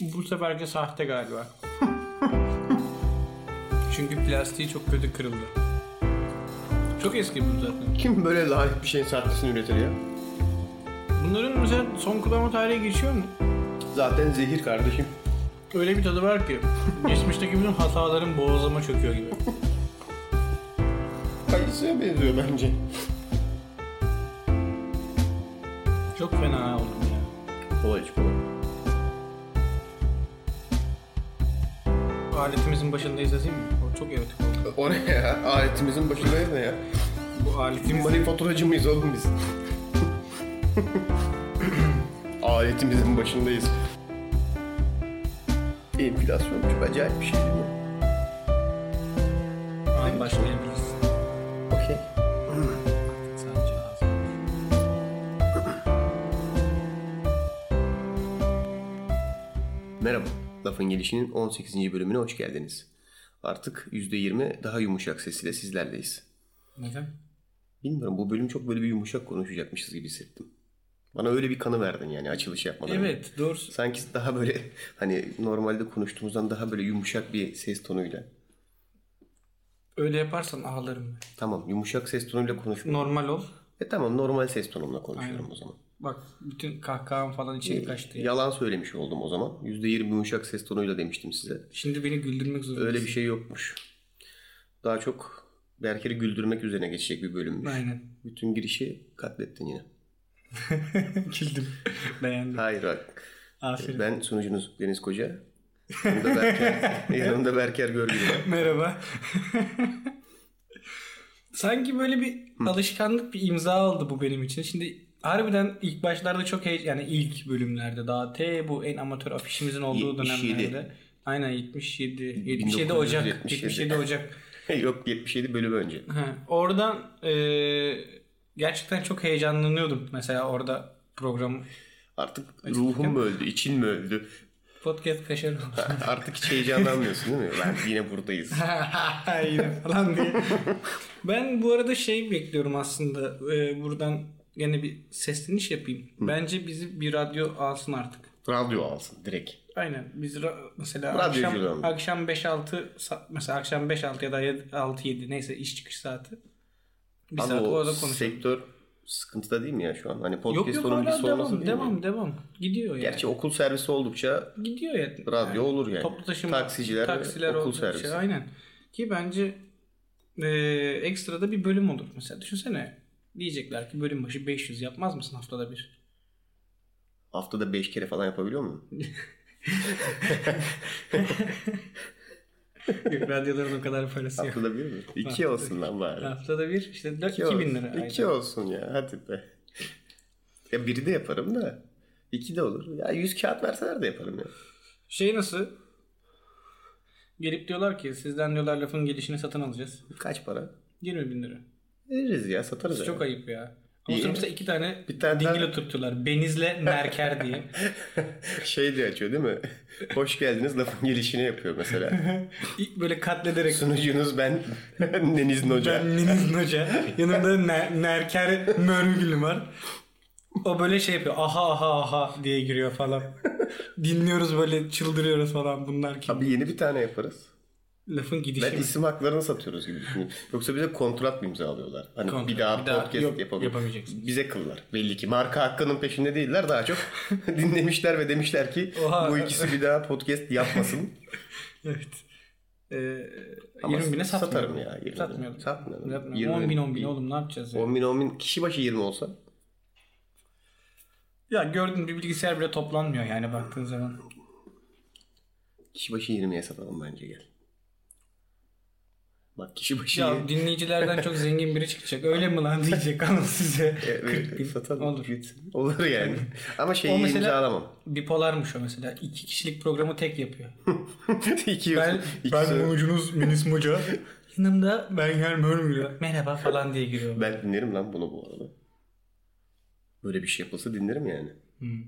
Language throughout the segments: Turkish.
Bu seferki sahte galiba. Çünkü plastiği çok kötü kırıldı. Çok eski bu zaten. Kim böyle lanet bir şeyin sahtesini üretir ya? Bunların mesela son kullanma tarihi geçiyor mu? Zaten zehir kardeşim. Öyle bir tadı var ki geçmişteki bütün hataların boğazıma çöküyor gibi. Kayısıya benziyor bence. Çok fena oldum ya. Kolay iç kolay. Aletimizin başındayız yazayım mı? O çok erotik oldu. O ne ya? Aletimizin başındayız ne ya? Bu aletimiz Manifaturacı mıyız oğlum biz? Aletimizin başındayız. Enflasyon çok acayip bir şey değil mi? an başlayabiliriz. Lafın Gelişi'nin 18. bölümüne hoş geldiniz. Artık %20 daha yumuşak sesiyle sizlerleyiz. Neden? Bilmiyorum bu bölüm çok böyle bir yumuşak konuşacakmışız gibi hissettim. Bana öyle bir kanı verdin yani açılış yapmadan. Evet doğru. Sanki daha böyle hani normalde konuştuğumuzdan daha böyle yumuşak bir ses tonuyla. Öyle yaparsan ağlarım. Tamam yumuşak ses tonuyla konuşma. Normal ol. E tamam normal ses tonumla konuşuyorum Aynen. o zaman. Bak bütün kahkaham falan içeri kaçtı ya. Yalan söylemiş oldum o zaman. %20 yumuşak ses tonuyla demiştim size. Şimdi beni güldürmek zorundasın. Öyle bir şey yokmuş. Daha çok Berker'i güldürmek üzerine geçecek bir bölümmüş. Aynen. Bütün girişi katlettin yine. Güldüm. Beğendim. Hayır bak. Aferin. Ben sunucunuz Deniz Koca. Yanımda Berker, yanımda Berker Görgülü. Merhaba. Sanki böyle bir alışkanlık bir imza oldu bu benim için. Şimdi harbiden ilk başlarda çok hey yani ilk bölümlerde daha T bu en amatör afişimizin olduğu 77. dönemlerde. Aynen 77. 77 Ocak. 1977. 77 Ocak. Yok 77 bölüm önce. Ha, oradan e, gerçekten çok heyecanlanıyordum. Mesela orada program Artık ruhum mu öldü, için mi öldü? podcast kaşarı oldu. Artık hiç heyecanlanmıyorsun değil mi? Ben yine buradayız. Yine falan diye. Ben bu arada şey bekliyorum aslında. Ee, buradan gene bir sesleniş yapayım. Bence bizi bir radyo alsın artık. Radyo alsın direkt. Aynen. Biz ra- mesela Radyoculuğum. akşam, akşam 5-6 sa- mesela akşam 5-6 ya da 6-7 neyse iş çıkış saati. Bir Ama saat o orada konuşalım. sektör sıkıntıda değil mi ya şu an? Hani Yok podcast yok onun bir hala sonrası devam değil devam mi? devam. Gidiyor yani. Gerçi okul servisi oldukça Gidiyor ya. radyo olur yani. Toplu taşıma, Taksiciler, taksiler okul olacak servisi. Şey, aynen. Ki bence e, ekstra da bir bölüm olur. Mesela düşünsene diyecekler ki bölüm başı 500 yapmaz mısın haftada bir? Haftada 5 kere falan yapabiliyor mu? Yok radyoların o kadar parası yok. Haftada bir mi? 2 olsun lan bari. Haftada bir işte 4 İki 2000 lira. İki olsun ya hadi be. Ya biri de yaparım da. iki de olur. Ya 100 kağıt verseler de yaparım ya. Şey nasıl? Gelip diyorlar ki sizden diyorlar lafın gelişini satın alacağız. Kaç para? 20 bin lira. Veririz ya satarız. Çok ayıp ya. Sonuçta iki tane Bir tane dingil daha- oturttular. Benizle Merker diye. Şey diye açıyor değil mi? Hoş geldiniz lafın gelişini yapıyor mesela. Böyle katlederek Sunucunuz ben Deniz'in hoca. Ben Niniz Hoca. Yanımda ne, Nerker Mörgül'üm var. O böyle şey yapıyor. Aha aha aha diye giriyor falan. Dinliyoruz böyle çıldırıyoruz falan. Bunlar kim? Abi yeni bir tane yaparız. Lafın gidişi Ben mi? isim haklarını satıyoruz gibi düşünüyorum. Yoksa bize kontrat mı imzalıyorlar? Hani Kontrat, bir daha bir daha podcast yok, yapamayacaksınız. Bize kıllar. Belli ki. Marka hakkının peşinde değiller. Daha çok dinlemişler ve demişler ki Oha. bu ikisi bir daha podcast yapmasın. Evet. Ee, Ama 20 bine satarım satmıyorum. ya, 20 bine. Satmıyorum. Satmıyorum. 20 10 bin 10 bin bin. oğlum ne yapacağız ya? 10 bin 10 bin kişi başı 20 olsa Ya gördün bir bilgisayar bile toplanmıyor yani baktığın zaman. kişi başı 20'ye satalım bence gel. Bak kişi başı Ya dinleyicilerden çok zengin biri çıkacak. Öyle mi lan diyecek ama size. 40 bin. satalım. Olur. Olur yani. Ama şeyi O mesela- imzalamam. Bipolarmış o mesela. İki kişilik programı tek yapıyor. iki Ben, iki ben mucunuz Minis Moca. Yanımda ben mörmüyor. Merhaba falan diye giriyor. Ben dinlerim lan bunu bu arada. Böyle bir şey yapılsa dinlerim yani. Hmm.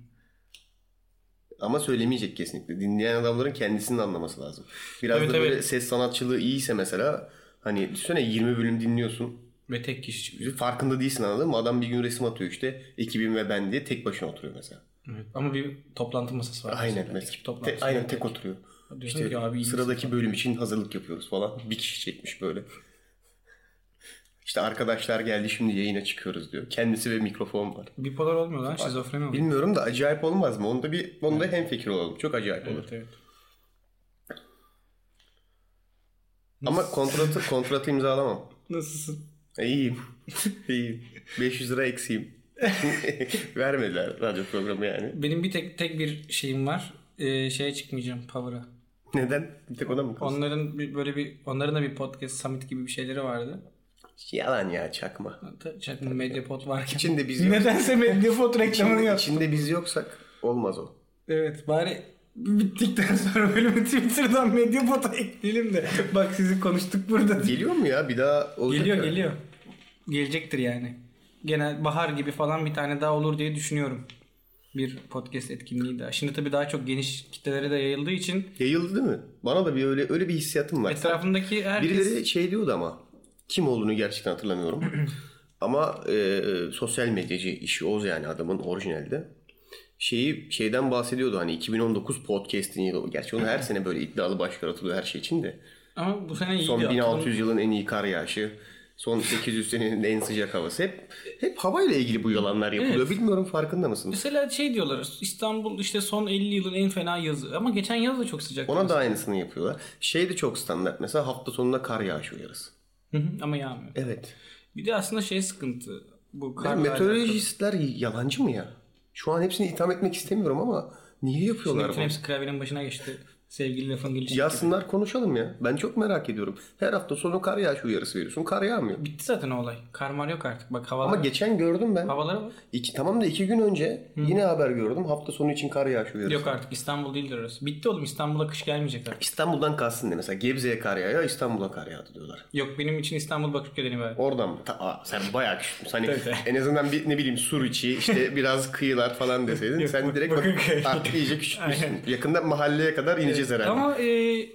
Ama söylemeyecek kesinlikle. Dinleyen adamların kendisinin anlaması lazım. Biraz Evet, da böyle evet. ses sanatçılığı iyiyse mesela hani düşünsene 20 bölüm dinliyorsun. Ve tek kişi çıkıyor. Farkında değilsin anladın mı? Adam bir gün resim atıyor işte. Ekibim ve ben diye tek başına oturuyor mesela. Evet. Ama bir toplantı masası var. Aynen mesela. Ekip toplantısı. Te- aynen tek oturuyor. Diyorsun İşte ki abi sıradaki bölüm için hazırlık yapıyoruz falan. Bir kişi çekmiş böyle. İşte arkadaşlar geldi şimdi yayına çıkıyoruz diyor. Kendisi ve mikrofon var. Bipolar olmuyor lan şizofreni oluyor. Bilmiyorum da acayip olmaz mı? Onda bir onda hem fikir olalım. Çok acayip olur. Evet evet. Ama kontratı kontratı imzalamam. Nasılsın? E, İyiyim. İyiyim. 500 lira eksiğim. Vermediler radyo programı yani. Benim bir tek tek bir şeyim var. Ee, şeye çıkmayacağım Power'a. Neden? Bir tek ona mı kalsın? Onların bir, böyle bir onların da bir podcast summit gibi bir şeyleri vardı. Yalan ya çakma. Çakma Mediapod varken. İçinde biz yok. Nedense Mediapod reklamını yap. içinde biz yoksak olmaz o. Evet bari bittikten sonra bölümü Twitter'dan Mediapod'a ekleyelim de. Bak sizi konuştuk burada. Geliyor mu ya? Bir daha olacak Geliyor mı? geliyor. Gelecektir yani. Genel bahar gibi falan bir tane daha olur diye düşünüyorum. Bir podcast etkinliği daha. Şimdi tabii daha çok geniş kitlelere de yayıldığı için Yayıldı değil mi? Bana da bir öyle öyle bir hissiyatım var. etrafındaki herkes Birileri şey diyordu ama kim olduğunu gerçekten hatırlamıyorum. ama e, sosyal medyacı işi o yani adamın orijinalde. Şeyi şeyden bahsediyordu hani 2019 podcast'in yılı. Gerçi onu her sene böyle iddialı başlıklar atılıyor her şey için de. ama bu sene iyiydi. Son Atılım- 1600 yılın en iyi kar yağışı. Son 800 senenin en sıcak havası. Hep hep havayla ilgili bu yalanlar yapılıyor. Bilmiyorum farkında mısınız? Mesela şey diyorlar İstanbul işte son 50 yılın en fena yazı ama geçen yaz da çok sıcak. Ona da aynısını yapıyorlar. Şey de çok standart. Mesela hafta sonunda kar yağışı uyarısı. Hı hı, ama yağmıyor. Evet. Bir de aslında şey sıkıntı. Bu alakalı. meteorolojistler yalancı mı ya? Şu an hepsini itham etmek istemiyorum ama niye yapıyorlar Bütün bunu? hepsi klavyenin başına geçti. Sevgili lafın gelişi. Yazsınlar konuşalım ya. Ben çok merak ediyorum. Her hafta sonu kar yağışı uyarısı veriyorsun. Kar yağmıyor. Bitti zaten o olay. Kar mar yok artık. Bak havalara, Ama geçen gördüm ben. havalara bak. İki, tamam da iki gün önce yine haber gördüm. Hafta sonu için kar yağışı uyarısı. Yok artık İstanbul değildir orası. Bitti oğlum İstanbul'a kış gelmeyecek artık. İstanbul'dan kalsın ne? Mesela Gebze'ye kar yağıyor, İstanbul'a kar yağdı diyorlar. Yok benim için İstanbul Bakırköy'den ibaret. Oradan mı? Ta- Aa, sen bayağı küçüktün. Hani en azından bir ne bileyim Suriçi, işte biraz kıyılar falan deseydin. Yok, sen Bak- direkt bak, artık iyice küçülmüşsün. Yakında mahalleye kadar ineceğiz herhalde. Ama e,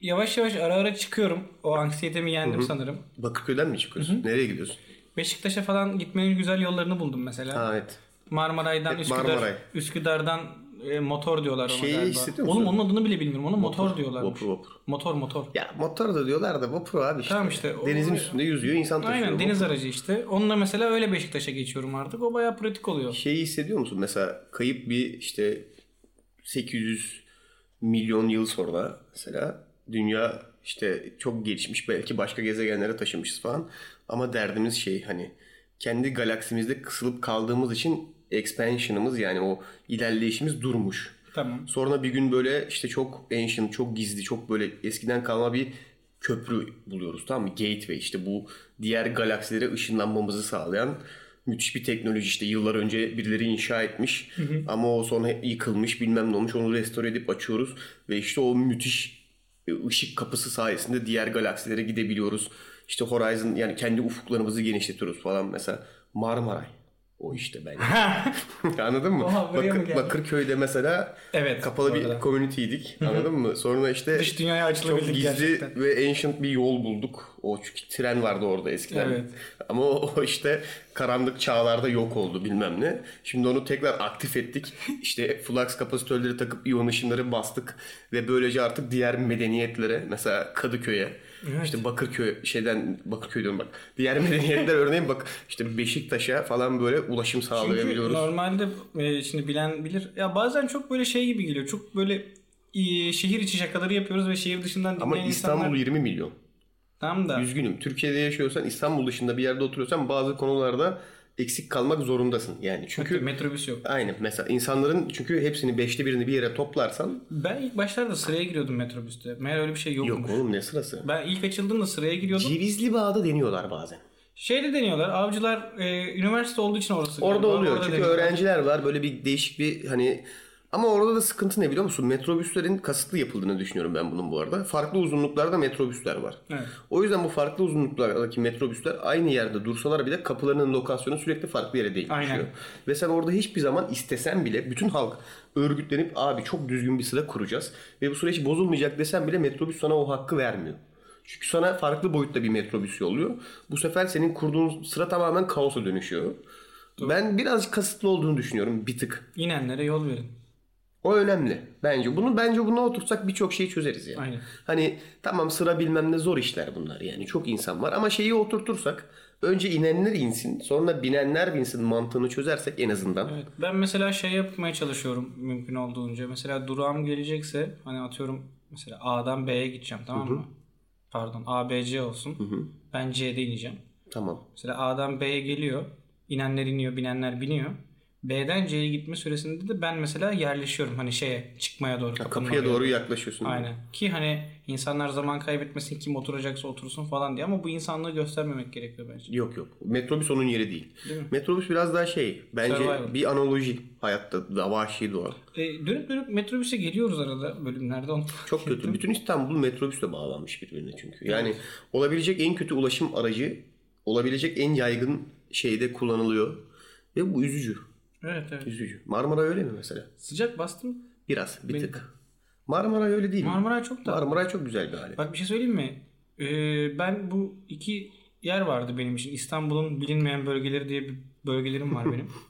yavaş yavaş ara ara çıkıyorum. O anksiyetemi yendim sanırım. Bakırköy'den mi çıkıyorsun? Nereye gidiyorsun? Beşiktaş'a falan gitmenin güzel yollarını buldum mesela. Ha evet. Marmaray'dan Hep Üsküdar, Marmaray. Üsküdar'dan e, motor diyorlar ona Şeyi galiba. hissediyor Oğlum musun? onun adını bile bilmiyorum. Ona motor diyorlar. Vapur vapur. Motor motor. Ya motor da diyorlar da vapur abi işte. Tamam işte, o- Denizin üstünde yüzüyor insan taşıyor. Aynen Vapur. deniz aracı işte. Onunla mesela öyle Beşiktaş'a geçiyorum artık. O bayağı pratik oluyor. Şeyi hissediyor musun? Mesela kayıp bir işte 800 milyon yıl sonra mesela dünya işte çok gelişmiş belki başka gezegenlere taşımışız falan. Ama derdimiz şey hani kendi galaksimizde kısılıp kaldığımız için expansion'ımız yani o ilerleyişimiz durmuş. Tamam. Sonra bir gün böyle işte çok ancient, çok gizli, çok böyle eskiden kalma bir köprü buluyoruz tamam mı? Gateway işte bu diğer galaksilere ışınlanmamızı sağlayan müthiş bir teknoloji işte yıllar önce birileri inşa etmiş ama o sonra yıkılmış bilmem ne olmuş onu restore edip açıyoruz ve işte o müthiş e, ışık kapısı sayesinde diğer galaksilere gidebiliyoruz. İşte Horizon yani kendi ufuklarımızı genişletiyoruz falan mesela Marmaray. O işte bence. Anladın mı? Oha, geldi? Bakırköy'de mesela Evet, kapalı bir arada. community'ydik. Anladın mı? Sonra işte Dış dünyaya çok açılabildik gizli gerçekten. ve ancient bir yol bulduk. O çünkü tren vardı orada eskiden. Evet. Ama o, o işte karanlık çağlarda yok oldu bilmem ne. Şimdi onu tekrar aktif ettik. İşte flux kapasitörleri takıp iyon ışınları bastık ve böylece artık diğer medeniyetlere mesela Kadıköy'e işte Bakırköy şeyden Bakırköy diyorum bak. Diğer medeniyetler örneğin bak işte Beşiktaş'a falan böyle ulaşım Çünkü sağlayabiliyoruz. normalde e, şimdi bilen bilir. Ya bazen çok böyle şey gibi geliyor. Çok böyle e, şehir içi şakaları yapıyoruz ve şehir dışından dinleyen Ama İstanbul insanlar... 20 milyon. Tam da. Üzgünüm. Türkiye'de yaşıyorsan İstanbul dışında bir yerde oturuyorsan bazı konularda eksik kalmak zorundasın. Yani çünkü metrobüs yok. aynı mesela insanların çünkü hepsini beşte birini bir yere toplarsan Ben ilk başlarda sıraya giriyordum metrobüste. Meğer öyle bir şey yokmuş. yok oğlum ne sırası. Ben ilk açıldığımda sıraya giriyordum. Cevizli Bağ'da deniyorlar bazen. Şeyde deniyorlar. Avcılar e, üniversite olduğu için orası. Orada galiba. oluyor Orada çünkü deniyorlar. öğrenciler var böyle bir değişik bir hani ama orada da sıkıntı ne biliyor musun? Metrobüslerin kasıtlı yapıldığını düşünüyorum ben bunun bu arada. Farklı uzunluklarda metrobüsler var. Evet. O yüzden bu farklı uzunluklardaki metrobüsler aynı yerde dursalar bile kapılarının lokasyonu sürekli farklı yere değişiyor. Aynen. Ve sen orada hiçbir zaman istesen bile bütün halk örgütlenip abi çok düzgün bir sıra kuracağız ve bu süreç bozulmayacak desen bile metrobüs sana o hakkı vermiyor. Çünkü sana farklı boyutta bir metrobüs yolluyor. Bu sefer senin kurduğun sıra tamamen kaosa dönüşüyor. Ben biraz kasıtlı olduğunu düşünüyorum bir tık. İnenlere yol verin. O önemli bence. Bunu bence buna otursak birçok şeyi çözeriz yani. Aynen. Hani tamam sıra bilmem ne zor işler bunlar yani. Çok insan var ama şeyi oturtursak önce inenler insin sonra binenler binsin mantığını çözersek en azından. Evet. Ben mesela şey yapmaya çalışıyorum mümkün olduğunca. Mesela durağım gelecekse hani atıyorum mesela A'dan B'ye gideceğim tamam mı? Pardon A, B, C olsun. Ben C'de ineceğim. Tamam. Mesela A'dan B'ye geliyor. İnenler iniyor, binenler biniyor. B'den C'ye gitme süresinde de ben mesela yerleşiyorum hani şeye çıkmaya doğru. kapının Kapıya oraya. doğru yaklaşıyorsun. Aynen. Ki hani insanlar zaman kaybetmesin kim oturacaksa otursun falan diye ama bu insanlığı göstermemek gerekiyor bence. Yok yok. Metrobüs onun yeri değil. Değil mi? Metrobüs biraz daha şey. Bence Survival. bir analoji hayatta. Da vahşi doğa. E, dönüp dönüp metrobüse geliyoruz arada bölümlerde. Onu Çok kötü. Bütün İstanbul metrobüsle bağlanmış birbirine çünkü. Yani olabilecek en kötü ulaşım aracı olabilecek en yaygın şeyde kullanılıyor. Ve bu üzücü. Evet evet. Üzücü. Marmara öyle mi mesela? Sıcak bastı mı? Biraz. Bir Benim- tık. Marmara öyle değil mi? Marmaray çok da. Marmara çok güzel bir hali. Bak bir şey söyleyeyim mi? Ee, ben bu iki yer vardı benim için. İstanbul'un bilinmeyen bölgeleri diye bir bölgelerim var benim.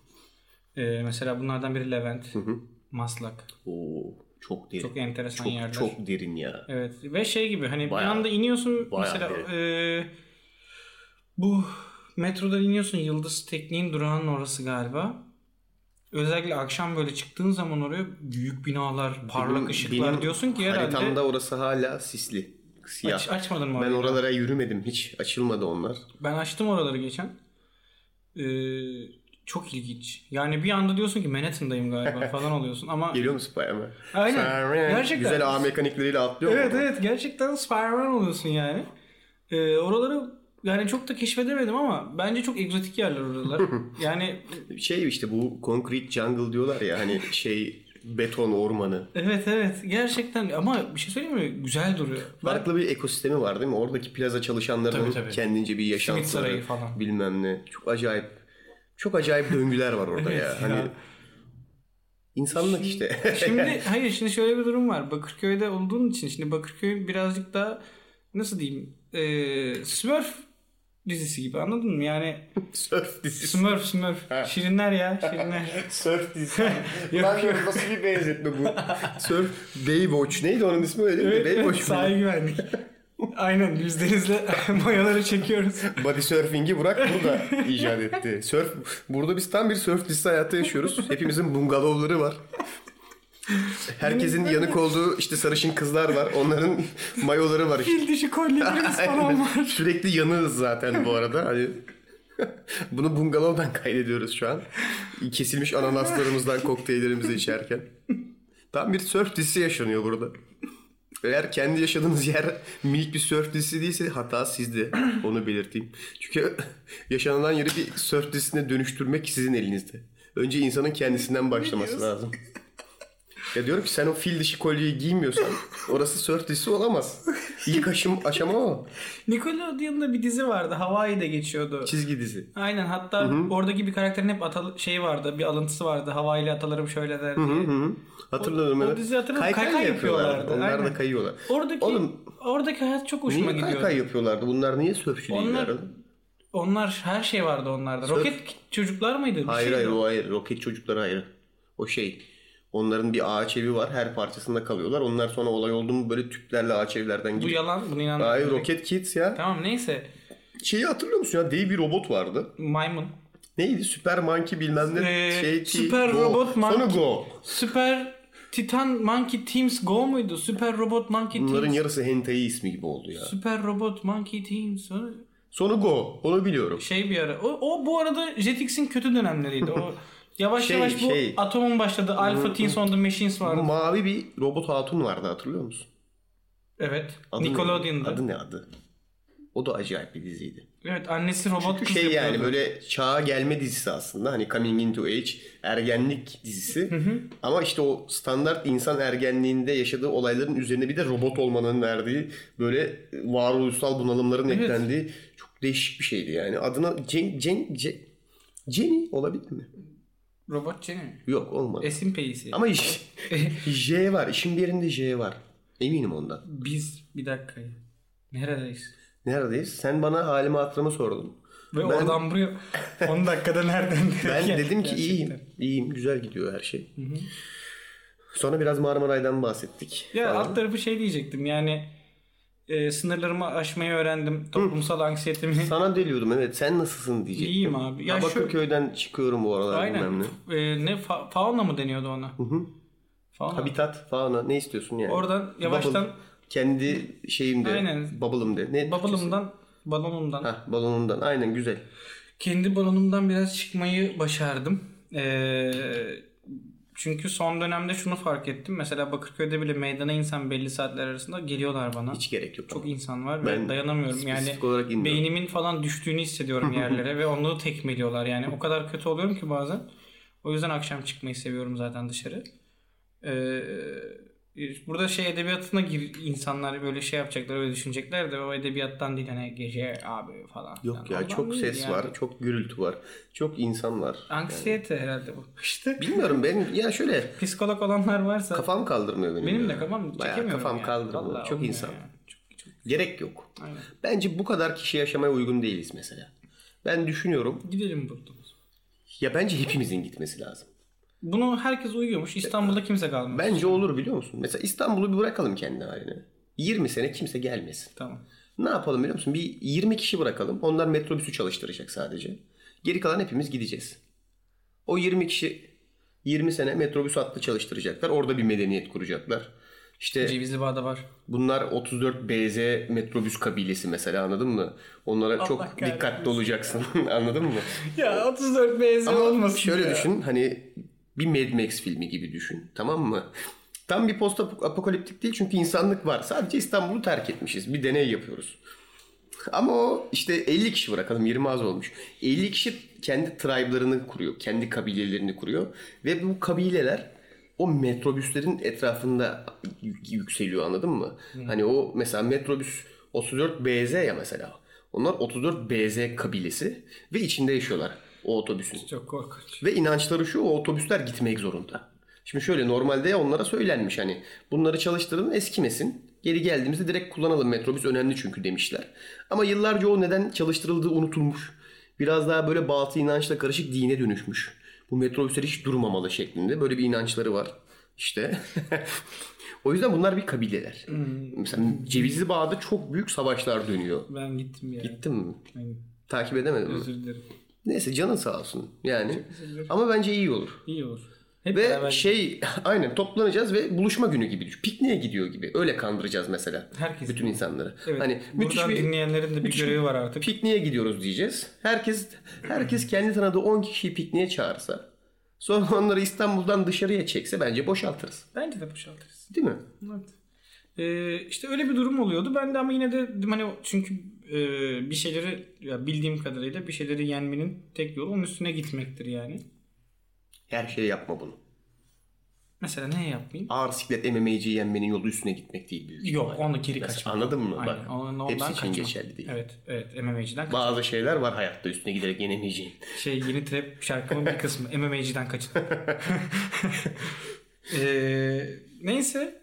Ee, mesela bunlardan biri Levent, Maslak. Oo, çok derin. Çok enteresan çok, yerler. çok derin ya. Evet ve şey gibi hani Bayağı- bir anda iniyorsun mesela derin. e, bu metrodan iniyorsun Yıldız Tekniğin durağının orası galiba. Özellikle akşam böyle çıktığın zaman oraya büyük binalar, parlak Benim- ışıklar benim diyorsun ki herhalde Haritamda orası hala sisli. Siyah. aç, açmadın mı ben oralara yürümedim hiç. Açılmadı onlar. Ben açtım oraları geçen. Ee, çok ilginç. Yani bir anda diyorsun ki Manhattan'dayım galiba falan oluyorsun ama Geliyor mu Spiderman? Aynen. Spider-Man. Gerçekten. Güzel ağ mekanikleriyle atlıyor Evet mu? evet gerçekten Spider-Man oluyorsun yani. Ee, oraları yani çok da keşfedemedim ama bence çok egzotik yerler oralar. yani Şey işte bu concrete jungle diyorlar ya hani şey beton ormanı. evet evet gerçekten ama bir şey söyleyeyim mi? Güzel duruyor. Ben, Farklı bir ekosistemi var değil mi? Oradaki plaza çalışanlarının Tabii, tabii. kendince bir yaşantıları falan. bilmem ne. Çok acayip çok acayip döngüler var orada Evet ya. ya. Hani insanlık işte. şimdi hayır şimdi şöyle bir durum var. Bakırköy'de olduğun için şimdi Bakırköy birazcık daha nasıl diyeyim e, Smurf dizisi gibi anladın mı? Yani Surf dizisi. Smurf Smurf. Şirinler ya şirinler. Surf dizisi. Lan diyorum, nasıl bir benzetme bu? Surf Baywatch. Neydi onun ismi öyle değil mi? evet, evet, Baywatch mu? sahil güvenlik. Aynen biz denizle mayaları çekiyoruz. Body surfing'i Burak burada icat etti. Surf, burada biz tam bir surf dizisi hayatı yaşıyoruz. Hepimizin bungalovları var. Herkesin yanık olduğu işte sarışın kızlar var. Onların mayoları var işte. Fil dişi kolyelerimiz falan var. Sürekli yanığız zaten bu arada. Hani bunu bungalovdan kaydediyoruz şu an. Kesilmiş ananaslarımızdan kokteyllerimizi içerken. Tam bir surf dizisi yaşanıyor burada. Eğer kendi yaşadığınız yer minik bir surf dizisi değilse hata sizde. Onu belirteyim. Çünkü yaşanılan yeri bir surf dizisine dönüştürmek sizin elinizde. Önce insanın kendisinden başlaması lazım. Ya diyorum ki sen o fil dişi kolyeyi giymiyorsan orası surf dizisi olamaz. İlk aşım, aşama o. Nickelodeon'da bir dizi vardı. Hawaii'de geçiyordu. Çizgi dizi. Aynen hatta oradaki bir karakterin hep atal şey vardı. Bir alıntısı vardı. Hawaii'li atalarım şöyle der diye. Hı hı. Hatırladım O- o diziyi hatırladım. Kaykay Kaykay yapıyorlardı. Onlar da aynen. kayıyorlar. Oradaki Oğlum oradaki hayat çok hoşuma niye gidiyordu. kaykay yapıyorlardı? Bunlar niye sörfçü Onlar değiller? onlar her şey vardı onlarda. Roket çocuklar mıydı? Bir Hayır şeydi hayır o. hayır. Roket çocukları ayrı. O şey. Onların bir ağaç evi var. Her parçasında kalıyorlar. Onlar sonra olay oldu mu böyle tüplerle ağaç evlerden Bu gidiyor. yalan. Bunu inanmıyorum. Hayır Rocket Kids ya. Tamam neyse. Şeyi hatırlıyor musun ya? Dev bir robot vardı. Maymun. Neydi? Süper Monkey bilmem ne. Ee, şey, Süper Go. Robot Sonra Monkey. Go. Süper Titan Monkey Teams Go muydu? Süper Robot Monkey Bunların Teams. yarısı hentai ismi gibi oldu ya. Süper Robot Monkey Teams. Sonu Go. Onu biliyorum. Şey bir ara. O, o bu arada Jetix'in kötü dönemleriydi. O yavaş Şey, yavaş bu şey. Atom'un başladığı Alpha Teens on the Machines Bu vardı. mavi bir robot hatun vardı hatırlıyor musun? Evet. Adı ne? Nickelodeon'da. Adı ne adı? O da acayip bir diziydi. Evet annesi robot Çünkü şey yani yapıyordu. böyle çağa gelme dizisi aslında. Hani coming into age ergenlik dizisi. Ama işte o standart insan ergenliğinde yaşadığı olayların üzerine bir de robot olmanın verdiği böyle varoluşsal bunalımların Evet. eklendiği çok değişik bir şeydi yani. Adına Jen, Jen, Jen- Jenny olabilir mi? Robot Jenny. Yok olmadı. Esin Peysi. Ama iş, J var. İşin bir yerinde J var. Eminim ondan. Biz bir dakika. Neredeyiz? Neredeyiz? Sen bana halimi hatırımı sordun. Ve Ben- oradan buraya 10 dakikada nereden Ben dedim ki Gerçekten. iyiyim. İyiyim. Güzel gidiyor her şey. Sonra biraz Marmaray'dan bahsettik. Ya falan. alt tarafı şey diyecektim yani e, sınırlarımı aşmayı öğrendim. Toplumsal anksiyetemi. Sana deliyordum evet. Sen nasılsın diyecektim. İyiyim abi. Ya Ya şu- Bakırköy'den çıkıyorum bu aralar Aynen. bilmem ne. E, ne fa- fauna mı deniyordu ona? Fauna. Habitat, fauna ne istiyorsun yani? Oradan yavaştan- Bubble. kendi şeyimde. Aynen. Bubble'ım de. Ne Bubble'ımdan, balonumdan. Hah, balonundan. Aynen güzel. Kendi balonumdan biraz çıkmayı başardım. Ee, çünkü son dönemde şunu fark ettim. Mesela Bakırköy'de bile meydana insan belli saatler arasında geliyorlar bana. Hiç gerek yok. Çok insan var Ben ve dayanamıyorum. Yani olarak inmiyorum. beynimin falan düştüğünü hissediyorum yerlere ve onu tekmeliyorlar. Yani o kadar kötü oluyorum ki bazen. O yüzden akşam çıkmayı seviyorum zaten dışarı. Ee, burada şey edebiyatına gir insanlar böyle şey yapacaklar öyle düşünecekler de o edebiyattan değil hani gece abi falan. Yok filan. ya Ondan çok ses yani. var, çok gürültü var, çok insan var. Anksiyete herhalde bu. İşte Bilmiyorum ben ya şöyle psikolog olanlar varsa kafam kaldırmıyor benim. benim ya. de kafam Bayağı kafam ya. kaldırmıyor. Vallahi çok insan. ya. Çok, çok, Gerek yok. aynen. Bence bu kadar kişi yaşamaya uygun değiliz mesela. Ben düşünüyorum. Gidelim buradan. Ya bence hepimizin gitmesi lazım. Bunu herkes uyuyormuş. İstanbul'da kimse kalmıyor. Bence olur biliyor musun? Mesela İstanbul'u bir bırakalım kendi haline. 20 sene kimse gelmesin. Tamam. Ne yapalım biliyor musun? Bir 20 kişi bırakalım. Onlar metrobüsü çalıştıracak sadece. Geri kalan hepimiz gideceğiz. O 20 kişi 20 sene metrobüs hattı çalıştıracaklar. Orada bir medeniyet kuracaklar. İşte Cevizli Bağ'da var. bunlar 34 BZ metrobüs kabilesi mesela anladın mı? Onlara çok kahretsin dikkatli olacaksın. anladın mı? Ya 34 benzi Ama olmasın şöyle ya. düşün hani bir Mad Max filmi gibi düşün. Tamam mı? Tam bir post apokaliptik değil çünkü insanlık var. Sadece İstanbul'u terk etmişiz. Bir deney yapıyoruz. Ama o işte 50 kişi bırakalım 20 az olmuş. 50 kişi kendi tribe'larını kuruyor. Kendi kabilelerini kuruyor. Ve bu kabileler o metrobüslerin etrafında yükseliyor anladın mı? Hani o mesela metrobüs 34 BZ ya mesela. Onlar 34 BZ kabilesi ve içinde yaşıyorlar o otobüsün. Çok korkunç. Ve inançları şu o otobüsler gitmek zorunda. Şimdi şöyle normalde onlara söylenmiş hani bunları çalıştırın eskimesin. Geri geldiğimizde direkt kullanalım metrobüs önemli çünkü demişler. Ama yıllarca o neden çalıştırıldığı unutulmuş. Biraz daha böyle batı inançla karışık dine dönüşmüş. Bu metrobüsler hiç durmamalı şeklinde böyle bir inançları var. İşte. o yüzden bunlar bir kabileler. Mesela Cevizli Bağ'da çok büyük savaşlar dönüyor. Ben gittim ya. Gittin mi? Aynen. Takip edemedim? Özür dilerim. Neyse canın sağ olsun. Yani. Ama bence iyi olur. İyi olur. Hep Ve beraber şey aynen toplanacağız ve buluşma günü gibi. Pikniğe gidiyor gibi. Öyle kandıracağız mesela. Herkes bütün insanları. Evet. Hani müthiş bir dinleyenlerin de bir görevi var artık. pikniğe gidiyoruz diyeceğiz. Herkes herkes kendi tanıdığı 10 kişiyi pikniğe çağırsa sonra onları İstanbul'dan dışarıya çekse bence boşaltırız. Bence de boşaltırız. Değil mi? Evet. Ee, işte öyle bir durum oluyordu. Ben de ama yine de hani çünkü e, bir şeyleri ya bildiğim kadarıyla bir şeyleri yenmenin tek yolu onun üstüne gitmektir yani. Her şeyi yapma bunu. Mesela ne yapmayayım? Ağır siklet MMA'ciyi yenmenin yolu üstüne gitmek değil büyük Yok ihtimalle. onu geri kaçmak. anladın mı? Aynen. Bak, Ondan, hepsi için kaçmak. geçerli değil. Evet, evet MMA'ciden kaçın. Bazı şeyler var hayatta üstüne giderek yenemeyeceğin. Şey yeni trap şarkımın bir kısmı MMA'ciden kaçın. Ee, neyse.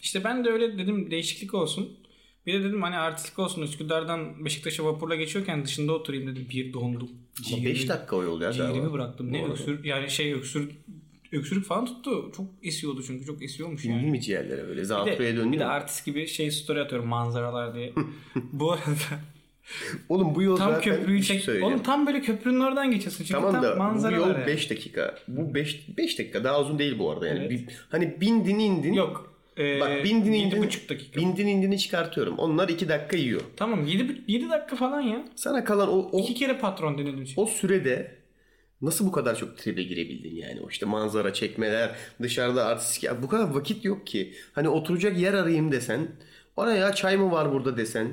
İşte ben de öyle dedim değişiklik olsun. Bir de dedim hani artistlik olsun Üsküdar'dan Beşiktaş'a vapurla geçiyorken dışında oturayım dedim. Bir dondum. Ama 5 dakika o yol ya. Ciğerimi bıraktım. Ne Bu öksür yani şey öksür öksürük falan tuttu. Çok esiyordu çünkü çok esiyormuş yani. Mi ciğerlere böyle? Zatürreye döndü bir de artist gibi şey story atıyorum manzaralar diye. Bu arada Oğlum bu yol tam zaten köprüyü şey çek. söyleyeceğim. Oğlum tam böyle köprünün oradan geçiyorsun. Çünkü Tamam tam da bu manzara yol var yani. 5 dakika. Bu 5 5 dakika daha uzun değil bu arada yani. Evet. Bir- hani bindin indin. Yok. Ee, Bak bindin indin. buçuk dakika. Bindin indini çıkartıyorum. Onlar 2 dakika yiyor. Tamam 7, 7 dakika falan ya. Sana kalan o o, İki kere patron denedim. çünkü. o sürede nasıl bu kadar çok tribe girebildin yani? O işte manzara çekmeler, dışarıda artistik. Bu kadar vakit yok ki. Hani oturacak yer arayayım desen. Ona ya çay mı var burada desen.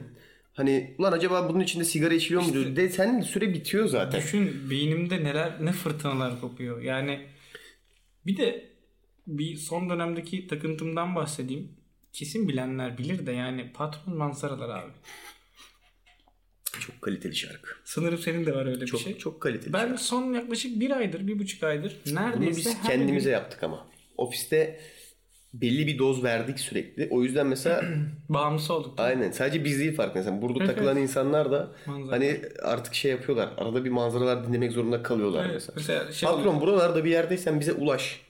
Hani ulan acaba bunun içinde sigara içiliyor mu desen süre bitiyor zaten. Düşün beynimde neler ne fırtınalar kopuyor. Yani bir de bir son dönemdeki takıntımdan bahsedeyim. Kesin bilenler bilir de yani patron manzaralar abi. Çok kaliteli şarkı. Sanırım senin de var öyle Çok bir şey. çok kaliteli. Ben şarkı. son yaklaşık bir aydır, bir buçuk aydır Bunu neredeyse biz her kendimize gün- yaptık ama. Ofiste belli bir doz verdik sürekli. O yüzden mesela Bağımlısı olduk. aynen sadece biz değil fark mesela burada Evet, takılan insanlar da Manzara. hani artık şey yapıyorlar. Arada bir manzaralar dinlemek zorunda kalıyorlar Evet, mesela. mesela şey Patron buralarda bir yerdeysen bize ulaş.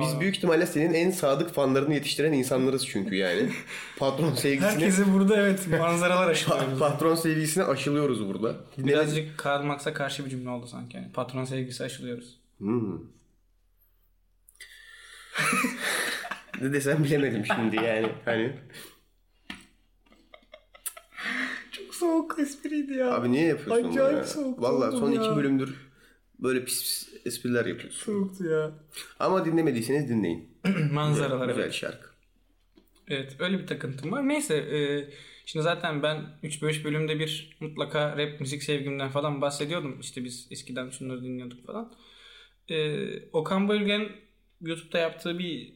Biz Aa. büyük ihtimalle senin en sadık fanlarını yetiştiren insanlarız çünkü yani. Patron sevgisini Herkese burada evet manzaralar aşılıyoruz. patron sevgisini aşılıyoruz burada. Birazcık Karl Marx'a karşı bir cümle oldu sanki. Yani patron sevgisi aşılıyoruz. Hmm. ne desem bilemedim şimdi yani. Hani Çok soğuk espriydi ya. abi niye yapıyorsun bunu Acayip ya? soğuk Vallahi oldum son ya. iki bölümdür böyle pis pis espriler yapıyorsun. Soğuktu ya. Ama dinlemediyseniz dinleyin. Manzaralar Güzel evet. şarkı. Evet öyle bir takıntım var. Neyse e, şimdi zaten ben 3-5 bölümde bir mutlaka rap müzik sevgimden falan bahsediyordum. İşte biz eskiden şunları dinliyorduk falan. E, Okan Bölgen YouTube'da yaptığı bir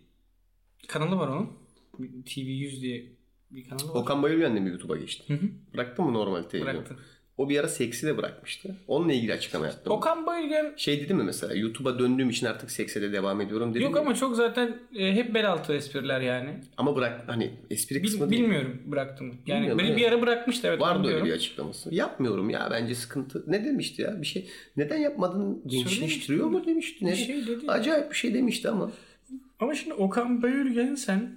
kanalı var onun. TV100 diye bir kanalı var. Okan Bayülgen de mi YouTube'a geçti? Hı hı. Bıraktı mı normal televizyon? Bıraktı. O bir ara seksi de bırakmıştı. Onunla ilgili açıklama yaptı. mı? Okan Bayülgen Şey dedi mi mesela YouTube'a döndüğüm için artık sekse de devam ediyorum dedi yok mi? ama çok zaten e, hep bel altı espriler yani. Ama bırak hani espri Bil- kısmı değil. bilmiyorum bıraktım. Yani Bilmiyorum, beni bir ara bırakmıştı evet. Vardı öyle bir açıklaması. Yapmıyorum ya bence sıkıntı. Ne demişti ya? Bir şey neden yapmadın? Gençleştiriyor mu demişti. Ne? Bir şey dedi. Acayip bir şey demişti ama. Ama şimdi Okan Bayülgen sen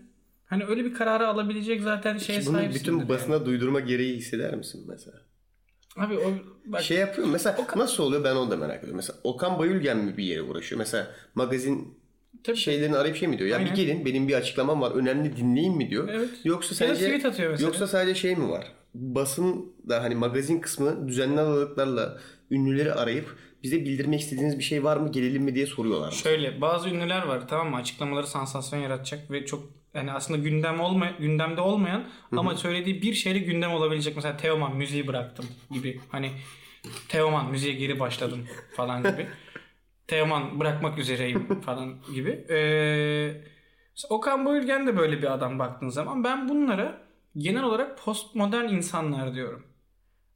hani öyle bir kararı alabilecek zaten şeye Bunu sahipsin. bütün basına duydurma gereği hisseder misin mesela? Abi o bak Şey yapıyor mesela nasıl oluyor ben onu da merak ediyorum. Mesela Okan Bayülgen mi bir yere uğraşıyor? Mesela magazin tabii şeylerini arayıp şey mi diyor? Ya Aynen. bir gelin benim bir açıklamam var önemli dinleyin mi diyor. Evet. Yoksa sadece tweet atıyor mesela. yoksa sadece şey mi var? Basın da hani magazin kısmı düzenli aralıklarla ünlüleri arayıp bize bildirmek istediğiniz bir şey var mı gelelim mi diye soruyorlar. şöyle bazı ünlüler var tamam mı? Açıklamaları sansasyon yaratacak ve çok yani aslında gündem olma, gündemde olmayan ama söylediği bir şeyle gündem olabilecek. Mesela Teoman müziği bıraktım gibi. Hani Teoman müziğe geri başladım falan gibi. Teoman bırakmak üzereyim falan gibi. Ee, Okan Bayülgen de böyle bir adam baktığın zaman ben bunlara genel olarak postmodern insanlar diyorum.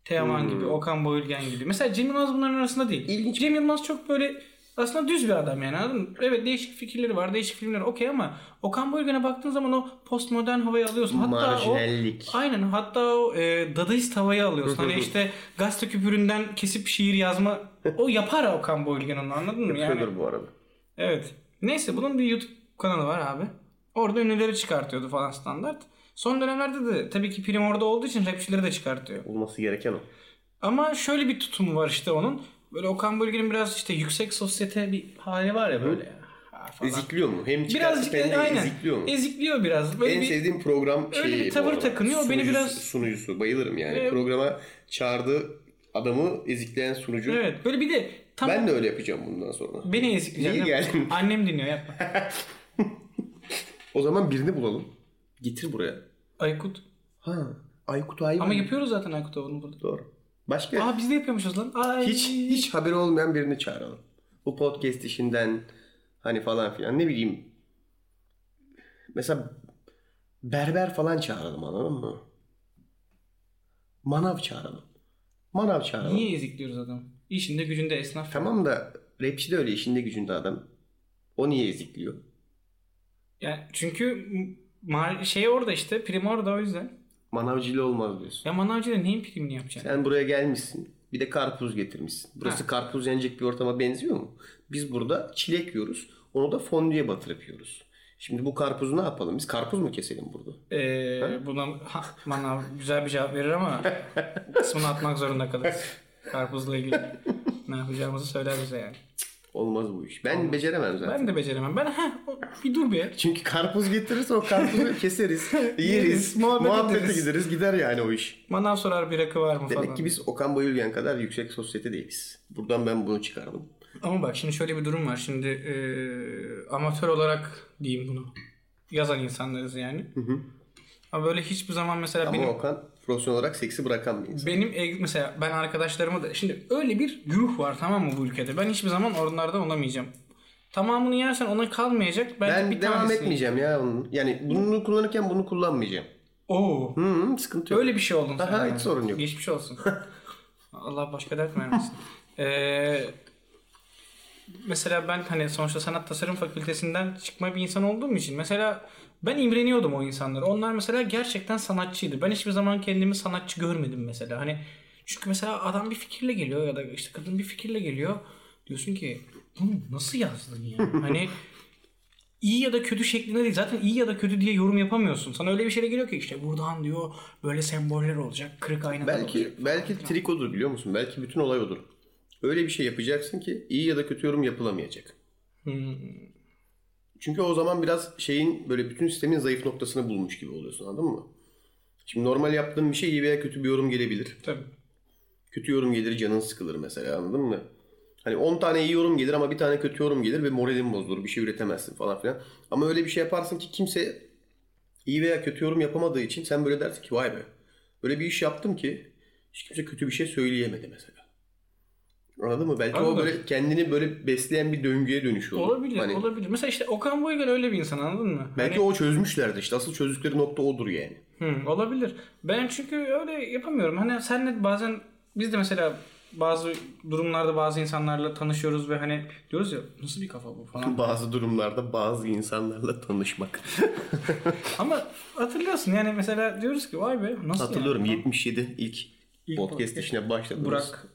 Teoman Hmm. gibi, Okan Bayülgen gibi. Mesela Cem Yılmaz bunların arasında değil. İlginç. Cem Yılmaz çok böyle aslında düz bir adam yani anladın mı? Evet değişik fikirleri var, değişik filmler okey ama Okan Bayülgen'e baktığın zaman o postmodern havayı alıyorsun. Hatta o Marjinallik. Aynen hatta o e, dadaist havayı alıyorsun. hani işte gazete küpüründen kesip şiir yazma o yapar Okan Bayülgen onu anladın mı? Yani, Yapıyordur bu arada. evet. Neyse bunun bir YouTube kanalı var abi. Orada ünlüleri çıkartıyordu falan standart. Son dönemlerde de tabii ki prim orada olduğu için rapçileri de çıkartıyor. Olması gereken o. Ama şöyle bir tutumu var işte onun. Böyle Okan Bölge'nin biraz işte yüksek sosyete bir hali var ya böyle. Falan. Ezikliyor mu? Hem Birazcık hem de aynen. ezikliyor mu? Ezikliyor biraz. Böyle en bir, sevdiğim program öyle şeyi bir bu tavır takınıyor. Beni Sunucusu- biraz- Sunucusu. Bayılırım yani. Evet. Programa çağırdığı adamı ezikleyen sunucu. Evet böyle bir de tam Ben de öyle yapacağım bundan sonra. beni ezikleyeceğim. Niye geldin? Annem dinliyor yapma. O zaman birini bulalım. Getir buraya. Aykut. Ha. Aykut Ayvan. Ama yapıyoruz zaten Aykut onu burada. Doğru. Başka Aa biz de yapıyormuşuz lan. Ay. hiç hiç haberi olmayan birini çağıralım. Bu podcast işinden hani falan filan ne bileyim. Mesela berber falan çağıralım anladın mı? Manav çağıralım. Manav çağıralım. Niye ezikliyoruz adamı? İşinde gücünde esnaf. Tamam da rapçi de öyle işinde gücünde adam. O niye ezikliyor? Yani çünkü şey orada işte prim orada o yüzden. Manavcıyla olmaz diyorsun. Ya manavcıyla neyin primini yapacaksın? Sen buraya gelmişsin. Bir de karpuz getirmişsin. Burası Ha. karpuz yenecek bir ortama benziyor mu? Biz burada çilek yiyoruz. Onu da fondüye batırıp yiyoruz. Şimdi bu karpuzu ne yapalım? Biz karpuz mu keselim burada? Ee, buna ha, manav güzel bir cevap verir ama kısmını atmak zorunda kalırız. Karpuzla ilgili ne yapacağımızı söyler bize yani. Olmaz bu iş. Ben beceremem zaten. Ben de beceremem. Ben ha bir dur bir. Çünkü karpuz getirirse o karpuzu keseriz, yeriz, muhabbet muhabbete ederiz. gideriz gider yani o iş. Manav sorar bir rakı var mı falan. Demek ki biz Okan Bayülgen kadar yüksek sosyete değiliz. Buradan ben bunu çıkardım. Ama bak şimdi şöyle bir durum var. Şimdi e, amatör olarak diyeyim bunu. Yazan insanlarız yani. Ama böyle hiçbir zaman mesela Ama benim Okan profesyonel olarak seksi bırakan bir insan. benim e- mesela ben arkadaşlarımı da şimdi öyle bir güruh var tamam mı bu ülkede. Ben hiçbir zaman onlardan olamayacağım. Tamamını yersen ona kalmayacak. Belki Ben bir devam tanesi. etmeyeceğim ya onun. Yani bunu kullanırken bunu kullanmayacağım. Oo. Hı, sıkıntı yok. Öyle bir şey oldun sen. Aha, hiç sorun yok. Geçmiş olsun. Allah başka dert vermesin. Ee, mesela ben hani sonuçta sanat tasarım fakültesinden çıkma bir insan olduğum için mesela Ben imreniyordum o insanlara. Onlar mesela gerçekten sanatçıydı. Ben hiçbir zaman kendimi sanatçı görmedim mesela. Hani çünkü mesela adam bir fikirle geliyor ya da işte kadın bir fikirle geliyor. Diyorsun ki bunu nasıl yazdın ya? hani iyi ya da kötü şeklinde değil. Zaten iyi ya da kötü diye yorum yapamıyorsun. Sana öyle bir şeyle geliyor ki işte buradan diyor böyle semboller olacak. Kırık aynalar Belki olacak. belki trik odur biliyor musun? Belki bütün olay odur. Öyle bir şey yapacaksın ki iyi ya da kötü yorum yapılamayacak. Hmm. Çünkü o zaman biraz şeyin böyle bütün sistemin zayıf noktasını bulmuş gibi oluyorsun anladın mı? Şimdi normal yaptığın bir şey iyi veya kötü bir yorum gelebilir. Tabii. Kötü yorum gelir canın sıkılır mesela anladın mı? Hani 10 tane iyi yorum gelir ama bir tane kötü yorum gelir ve moralin bozulur. Bir şey üretemezsin falan filan. Ama öyle bir şey yaparsın ki kimse iyi veya kötü yorum yapamadığı için sen böyle dersin ki vay be. Böyle bir iş yaptım ki hiç kimse kötü bir şey söyleyemedi mesela. Anladın mı? Belki o Anladım. böyle kendini böyle besleyen bir döngüye dönüşüyor. Olabilir, Hani olabilir. Mesela işte Okan Bayülgen öyle bir insan anladın mı? belki Hani- o çözmüşlerdi işte. Asıl çözdükleri nokta odur yani. Hı, olabilir. Ben çünkü öyle yapamıyorum. Hani senle bazen biz de mesela bazı durumlarda bazı insanlarla tanışıyoruz ve hani diyoruz ya nasıl bir kafa bu falan. Bazı durumlarda bazı insanlarla tanışmak. Ama hatırlıyorsun yani mesela diyoruz ki vay be nasıl Hatırlıyorum yani? 77 ilk, İlk podcast podcast. işine başladığımız. Burak,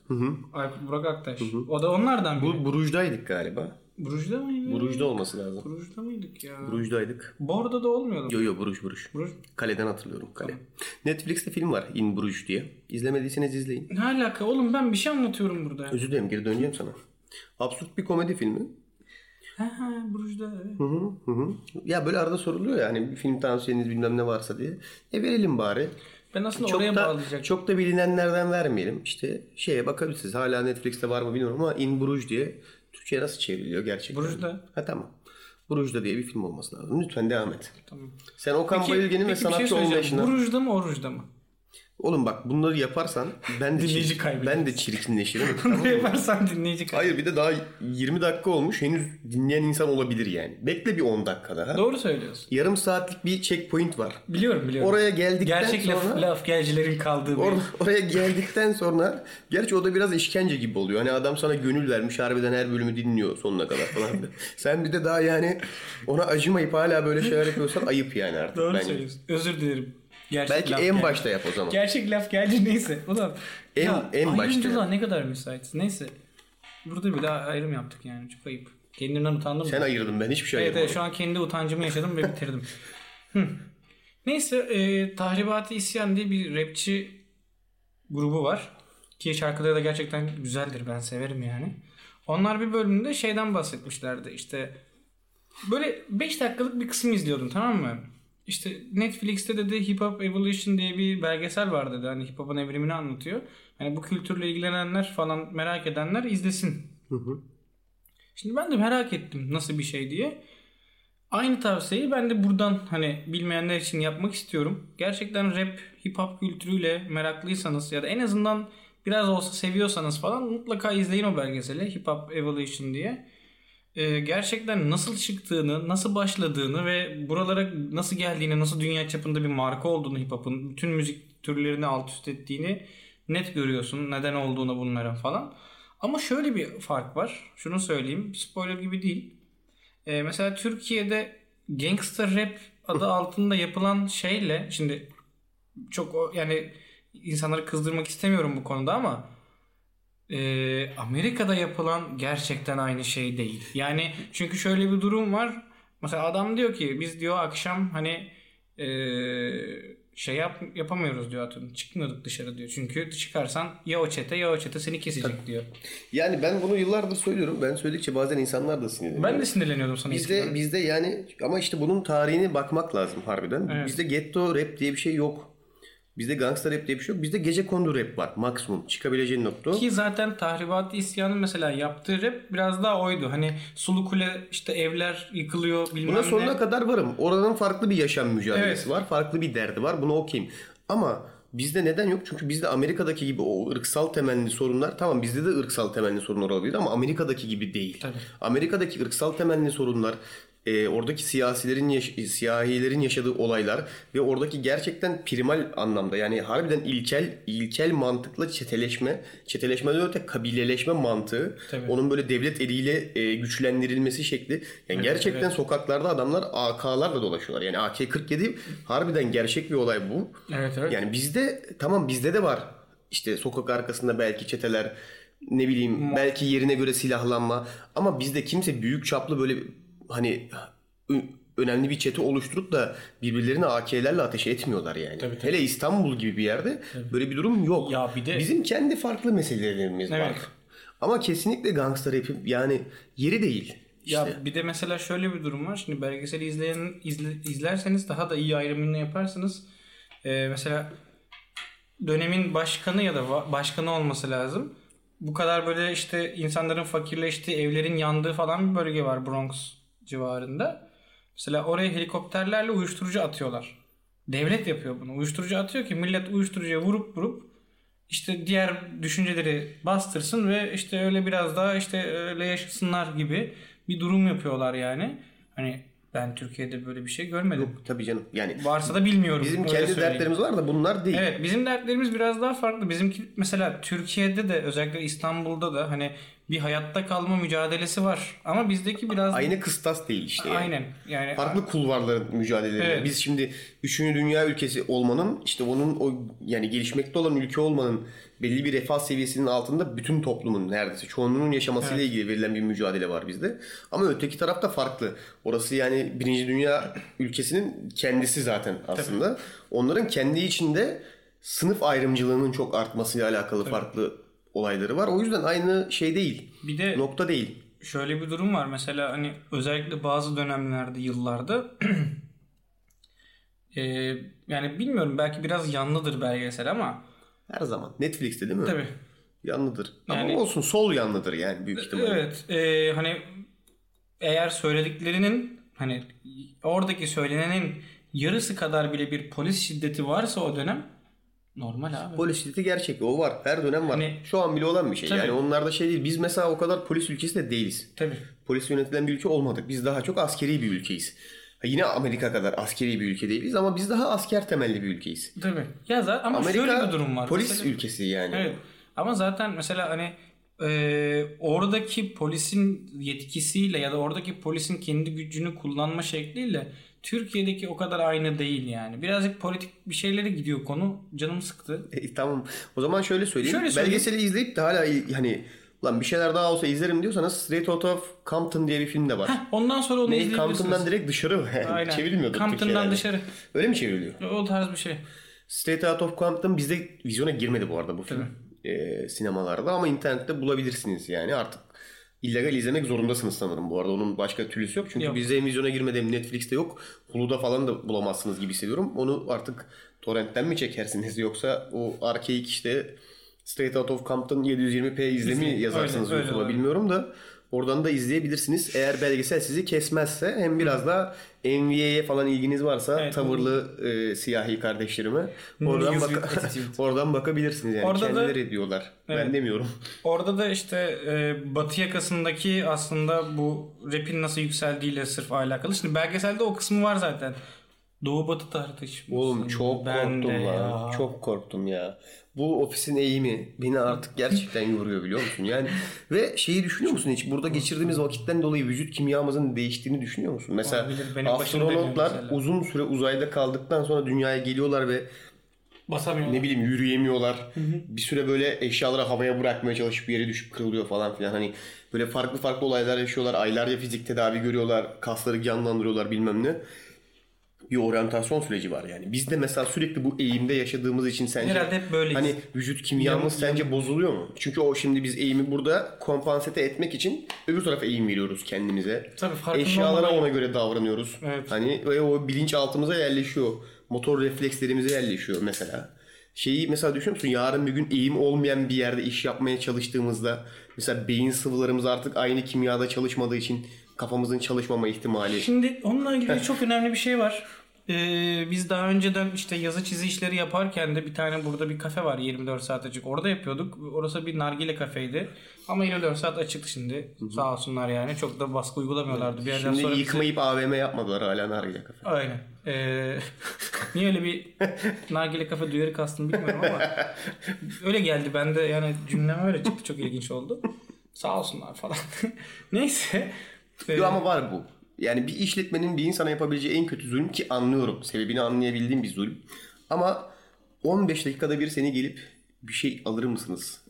Aykut Burak Aktaş. O da onlardan biri. Bu Bruges'daydık galiba. Bruj'da mıydı? Bruges'da olması lazım. Bruj'da mıydık ya? Bruges'daydık. Bordo'da olmuyordu. Yo yo Bruges Bruges. Bruj. Kaleden hatırlıyorum kale. Netflix'te film var In Bruges diye. İzlemediyseniz izleyin. Ne alaka oğlum ben bir şey anlatıyorum burada. Özür dilerim geri döneceğim sana. Absürt bir komedi filmi. Ha Bruj'da evet. Hı hı, hı hı. Ya böyle arada soruluyor ya hani bir film tavsiyeniz bilmem ne varsa diye. E verelim bari. Ben aslında Çok oraya da, bağlayacaktım. çok da bilinenlerden vermeyelim. İşte şeye bakabilirsiniz. Hala Netflix'te var mı bilmiyorum ama In Bruges diye Türkçe'ye nasıl çevriliyor gerçekten? Bruges'da. Ha tamam. Bruges'da diye bir film olması lazım. Lütfen devam et. Tamam. Sen Okan Bayülgen'in ve şey sanatçı söyleyeceğim. olmayışına... Bruj'da mı Oruç'da mı? Oğlum bak bunları yaparsan ben de, Dinleyici çirkin- ben de çirkinleşirim. tamam Ne mı? yaparsan dinleyici kaybeder. Hayır bir de daha 20 dakika olmuş. Henüz dinleyen insan olabilir yani. Bekle bir 10 dakika daha. Doğru söylüyorsun. Yarım saatlik bir checkpoint var. Biliyorum biliyorum. Oraya geldikten Gerçek sonra... laf, laf gelcilerin kaldığı bir Or- oraya geldikten sonra gerçi o da biraz işkence gibi oluyor. Hani adam sana gönül vermiş harbiden her bölümü dinliyor sonuna kadar falan. Sen bir de daha yani ona acımayıp hala böyle şeyler yapıyorsan ayıp yani artık Doğru bence. söylüyorsun. Özür dilerim. Gerçek Belki en gelci. başta yap o zaman. Gerçek laf gelci neyse. Ulan. En- ya, en başta ne kadar müsaitiz. Neyse. Burada bir daha ayrım yaptık yani. Çok ayıp. Kendimden utandım. Sen ayırdın ben hiçbir şey Evet, ayırmadım. evet şu an kendi utancımı yaşadım ve bitirdim. Hı. Neyse e, Tahribat-ı İsyan diye bir rapçi grubu var. Ki şarkıları da gerçekten güzeldir ben severim yani. Onlar bir bölümde şeyden bahsetmişlerdi işte böyle 5 dakikalık bir kısım izliyordum tamam mı? İşte Netflix'te dedi Hip Hop Evolution diye bir belgesel var dedi. Hani hip hop'un evrimini anlatıyor. Hani bu kültürle ilgilenenler falan merak edenler izlesin. Şimdi ben de merak ettim nasıl bir şey diye. Aynı tavsiyeyi ben de buradan hani bilmeyenler için yapmak istiyorum. Gerçekten rap, hip hop kültürüyle meraklıysanız ya da en azından biraz olsa seviyorsanız falan mutlaka izleyin o belgeseli Hip Hop Evolution diye. Ee, gerçekten nasıl çıktığını, nasıl başladığını ve buralara nasıl geldiğini, nasıl dünya çapında bir marka olduğunu hip hop'un, bütün müzik türlerini alt üst ettiğini net görüyorsun. Neden olduğunu bunların falan. Ama şöyle bir fark var. Şunu söyleyeyim. Spoiler gibi değil. Ee, mesela Türkiye'de gangster rap adı altında yapılan şeyle şimdi çok yani insanları kızdırmak istemiyorum bu konuda ama e, Amerika'da yapılan gerçekten aynı şey değil. Yani çünkü şöyle bir durum var. Mesela adam diyor ki biz diyor akşam hani e, şey yap, yapamıyoruz diyor atıyorum. Çıkmıyorduk dışarı diyor. Çünkü çıkarsan ya o çete ya o çete seni kesecek diyor. Yani ben bunu yıllardır söylüyorum. Ben söyledikçe bazen insanlar da sinirleniyor. Ben de sinirleniyordum sana Bizde eskiden. bizde yani ama işte bunun tarihine bakmak lazım harbiden. Evet. Bizde ghetto rap diye bir şey yok. Bizde gangster rap diye bir şey yok. Bizde gece kondu rap var maksimum. Çıkabileceğin nokta. Ki zaten Tahribat-ı İsyan'ın mesela yaptığı rap biraz daha oydu. Hani Sulu Kule işte evler yıkılıyor bilmem Buna ne. sonuna kadar varım. Oranın farklı bir yaşam mücadelesi Evet. var. Farklı bir derdi var. Buna okeyim. Ama bizde neden yok? Çünkü bizde Amerika'daki gibi o ırksal temelli sorunlar tamam bizde de ırksal temelli sorunlar olabilir ama Amerika'daki gibi değil. Tabii. Amerika'daki ırksal temelli sorunlar e, oradaki siyasilerin yaş- siyahilerin yaşadığı olaylar ve oradaki gerçekten primal anlamda yani harbiden ilkel ilkel mantıkla çeteleşme, çeteleşmeden öte kabileleşme mantığı, Tabii. onun böyle devlet eliyle e, güçlendirilmesi şekli. Yani gerçekten evet. sokaklarda adamlar AK'larla dolaşıyorlar. Yani AK-47 harbiden gerçek bir olay bu. Evet evet. Yani bizde tamam bizde de var. İşte sokak arkasında belki çeteler ne bileyim belki yerine göre silahlanma ama bizde kimse büyük çaplı böyle hani önemli bir çete oluşturup da birbirlerine AK'lerle ateş etmiyorlar yani. Tabii, tabii. Hele İstanbul gibi bir yerde böyle bir durum yok. Ya bir de- Bizim kendi farklı meselelerimiz var. Evet. Ama kesinlikle gangster yapıp yani yeri değil. İşte. Ya bir de mesela şöyle bir durum var. Şimdi belgeseli izleyen izle- izlerseniz daha da iyi ayrımını yaparsınız. Ee, mesela dönemin başkanı ya da başkanı olması lazım. Bu kadar böyle işte insanların fakirleştiği, evlerin yandığı falan bir bölge var Bronx civarında. Mesela oraya helikopterlerle uyuşturucu atıyorlar. Devlet yapıyor bunu. Uyuşturucu atıyor ki millet uyuşturucuya vurup vurup işte diğer düşünceleri bastırsın ve işte öyle biraz daha işte öyle yaşasınlar gibi bir durum yapıyorlar yani. Hani ben Türkiye'de böyle bir şey görmedim. Tabii canım. Yani Varsa da bilmiyorum. bizim kendi söyleyeyim. dertlerimiz var da bunlar değil. Evet bizim dertlerimiz biraz daha farklı. Bizimki mesela Türkiye'de de özellikle İstanbul'da da hani bir hayatta kalma mücadelesi var. Ama bizdeki biraz Aynı kıstas değil işte. yani. aynen yani Farklı kulvarların mücadeleleri. Evet. Biz şimdi 3. dünya ülkesi olmanın işte onun o yani gelişmekte olan ülke olmanın belli bir refah seviyesinin altında bütün toplumun neredeyse çoğunluğunun yaşamasıyla ilgili verilen bir mücadele var bizde. Ama öteki tarafta farklı. Orası yani 1. dünya ülkesinin kendisi zaten aslında. Onların kendi içinde sınıf ayrımcılığının çok artmasıyla alakalı farklı olayları var. O yüzden aynı şey değil. bir de Nokta değil. şöyle bir durum var. Mesela hani özellikle bazı dönemlerde, yıllarda eee, yani bilmiyorum belki biraz yanlıdır belgesel ama Her zaman. Netflix'te değil mi? tabii Yanlıdır. Yani- Ama olsun sol yanlıdır yani büyük ihtimalle. Evet. eee, hani eğer söylediklerinin hani oradaki söylenenin yarısı kadar bile bir polis şiddeti varsa o dönem normal abi. Polis şiddeti gerçek. O var. Her dönem var. Hani- Şu an bile olan bir şey. Tabii. Yani onlarda şey değil. Biz mesela o kadar polis ülkesi de değiliz. Tabii. Polis yönetilen bir ülke olmadık. Biz daha çok askeri bir ülkeyiz. Ha, Yine Amerika kadar askeri bir ülke değiliz ama biz daha asker temelli bir ülkeyiz. Tabii. Ya zaten ama Amerika şöyle bir durum var. polis Mesela- ülkesi yani. Evet. Ama zaten mesela hani e, oradaki polisin yetkisiyle ya da oradaki polisin kendi gücünü kullanma şekliyle Türkiye'deki o kadar aynı değil yani. Birazcık politik bir şeylere gidiyor konu. Canım sıktı. E, tamam. O zaman şöyle söyleyeyim. Şöyle söyleyeyim. Belgeseli izleyip de hala hani lan bir şeyler daha olsa izlerim diyorsanız Straight Outta Compton diye bir film de var. Heh, ondan sonra onu ne? izleyebilirsiniz. Compton'dan direkt dışarı Aynen. çevrilmiyordu Compton'dan dışarı. Öyle mi çevriliyor? O tarz bir şey. Straight Out of Compton bizde vizyona girmedi bu arada bu film. Ee, sinemalarda ama internette bulabilirsiniz yani artık illegal izlemek zorundasınız sanırım bu arada. Onun başka türlüsü yok. Çünkü Yok. bizde hem vizyona girmedi hem Netflix'te yok. Hulu'da falan da bulamazsınız gibi hissediyorum. Onu artık torrentten mi çekersiniz yoksa o arkeik işte Straight Out of Compton 720p izlemi İzleyin. yazarsınız Öyle, YouTube'a bilmiyorum da oradan da izleyebilirsiniz. Eğer belgesel sizi kesmezse hem biraz da NVA'ye falan ilginiz varsa Evet. tavırlı e, siyahi kardeşlerime oradan, News bak- with attitude. oradan bakabilirsiniz yani. Orada da- Kendileri diyorlar. Ben Evet. demiyorum. Orada da işte e, batı yakasındaki aslında bu rapin nasıl yükseldiğiyle sırf alakalı. Şimdi belgeselde o kısmı var zaten. Doğu batı tartışması. Oğlum çok Ben korktum lan. ya. Çok korktum ya. Bu ofisin eğimi beni artık gerçekten yoruyor biliyor musun? Yani ve şeyi düşünüyor musun hiç? Burada geçirdiğimiz vakitten dolayı vücut kimyamızın değiştiğini düşünüyor musun? Mesela Olabilir, astronotlar uzun süre uzayda kaldıktan sonra dünyaya geliyorlar ve Basamıyor. ne bileyim yürüyemiyorlar. Bir süre böyle eşyaları havaya bırakmaya çalışıp bir yere düşüp kırılıyor falan filan. Hani böyle farklı farklı olaylar yaşıyorlar. Aylarca fizik tedavi görüyorlar. Kasları canlandırıyorlar bilmem ne. Bir oryantasyon süreci var yani. Biz de mesela sürekli bu eğimde yaşadığımız için sence Herhalde hep böyleyiz. hani vücut kimyamız Yan- sence bozuluyor mu? Çünkü o şimdi biz eğimi burada kompansate etmek için öbür tarafa eğim veriyoruz kendimize. Tabii farkında Eşyalara olmadan- ona göre davranıyoruz. Evet. Hani ve o bilinçaltımıza yerleşiyor. Motor reflekslerimize yerleşiyor mesela. Şeyi mesela düşünüyor musun? Yarın bir gün eğim olmayan bir yerde iş yapmaya çalıştığımızda mesela beyin sıvılarımız artık aynı kimyada çalışmadığı için kafamızın çalışmama ihtimali. Şimdi onunla ilgili çok önemli bir şey var. Ee, biz daha önceden işte yazı çizi işleri yaparken de bir tane burada bir kafe var 24 saat açık. Orada yapıyorduk. Orası bir nargile kafeydi. Ama 24 saat açıktı şimdi. Sağ olsunlar yani. Çok da baskı uygulamıyorlardı. Bir yerden Şimdi sonra bizi- yıkmayıp AVM yapmadılar hala nargile kafe. Aynen. Ee, niye öyle bir nargile kafe duyarı kastım bilmiyorum ama öyle geldi. Ben de yani cümlem öyle çıktı. Çok ilginç oldu. Sağ olsunlar falan. Neyse. Ee, Yo ama var bu. Yani bir işletmenin bir insana yapabileceği en kötü zulüm ki anlıyorum. Sebebini anlayabildiğim bir zulüm. Ama 15 dakikada bir seni gelip bir şey alır mısınız?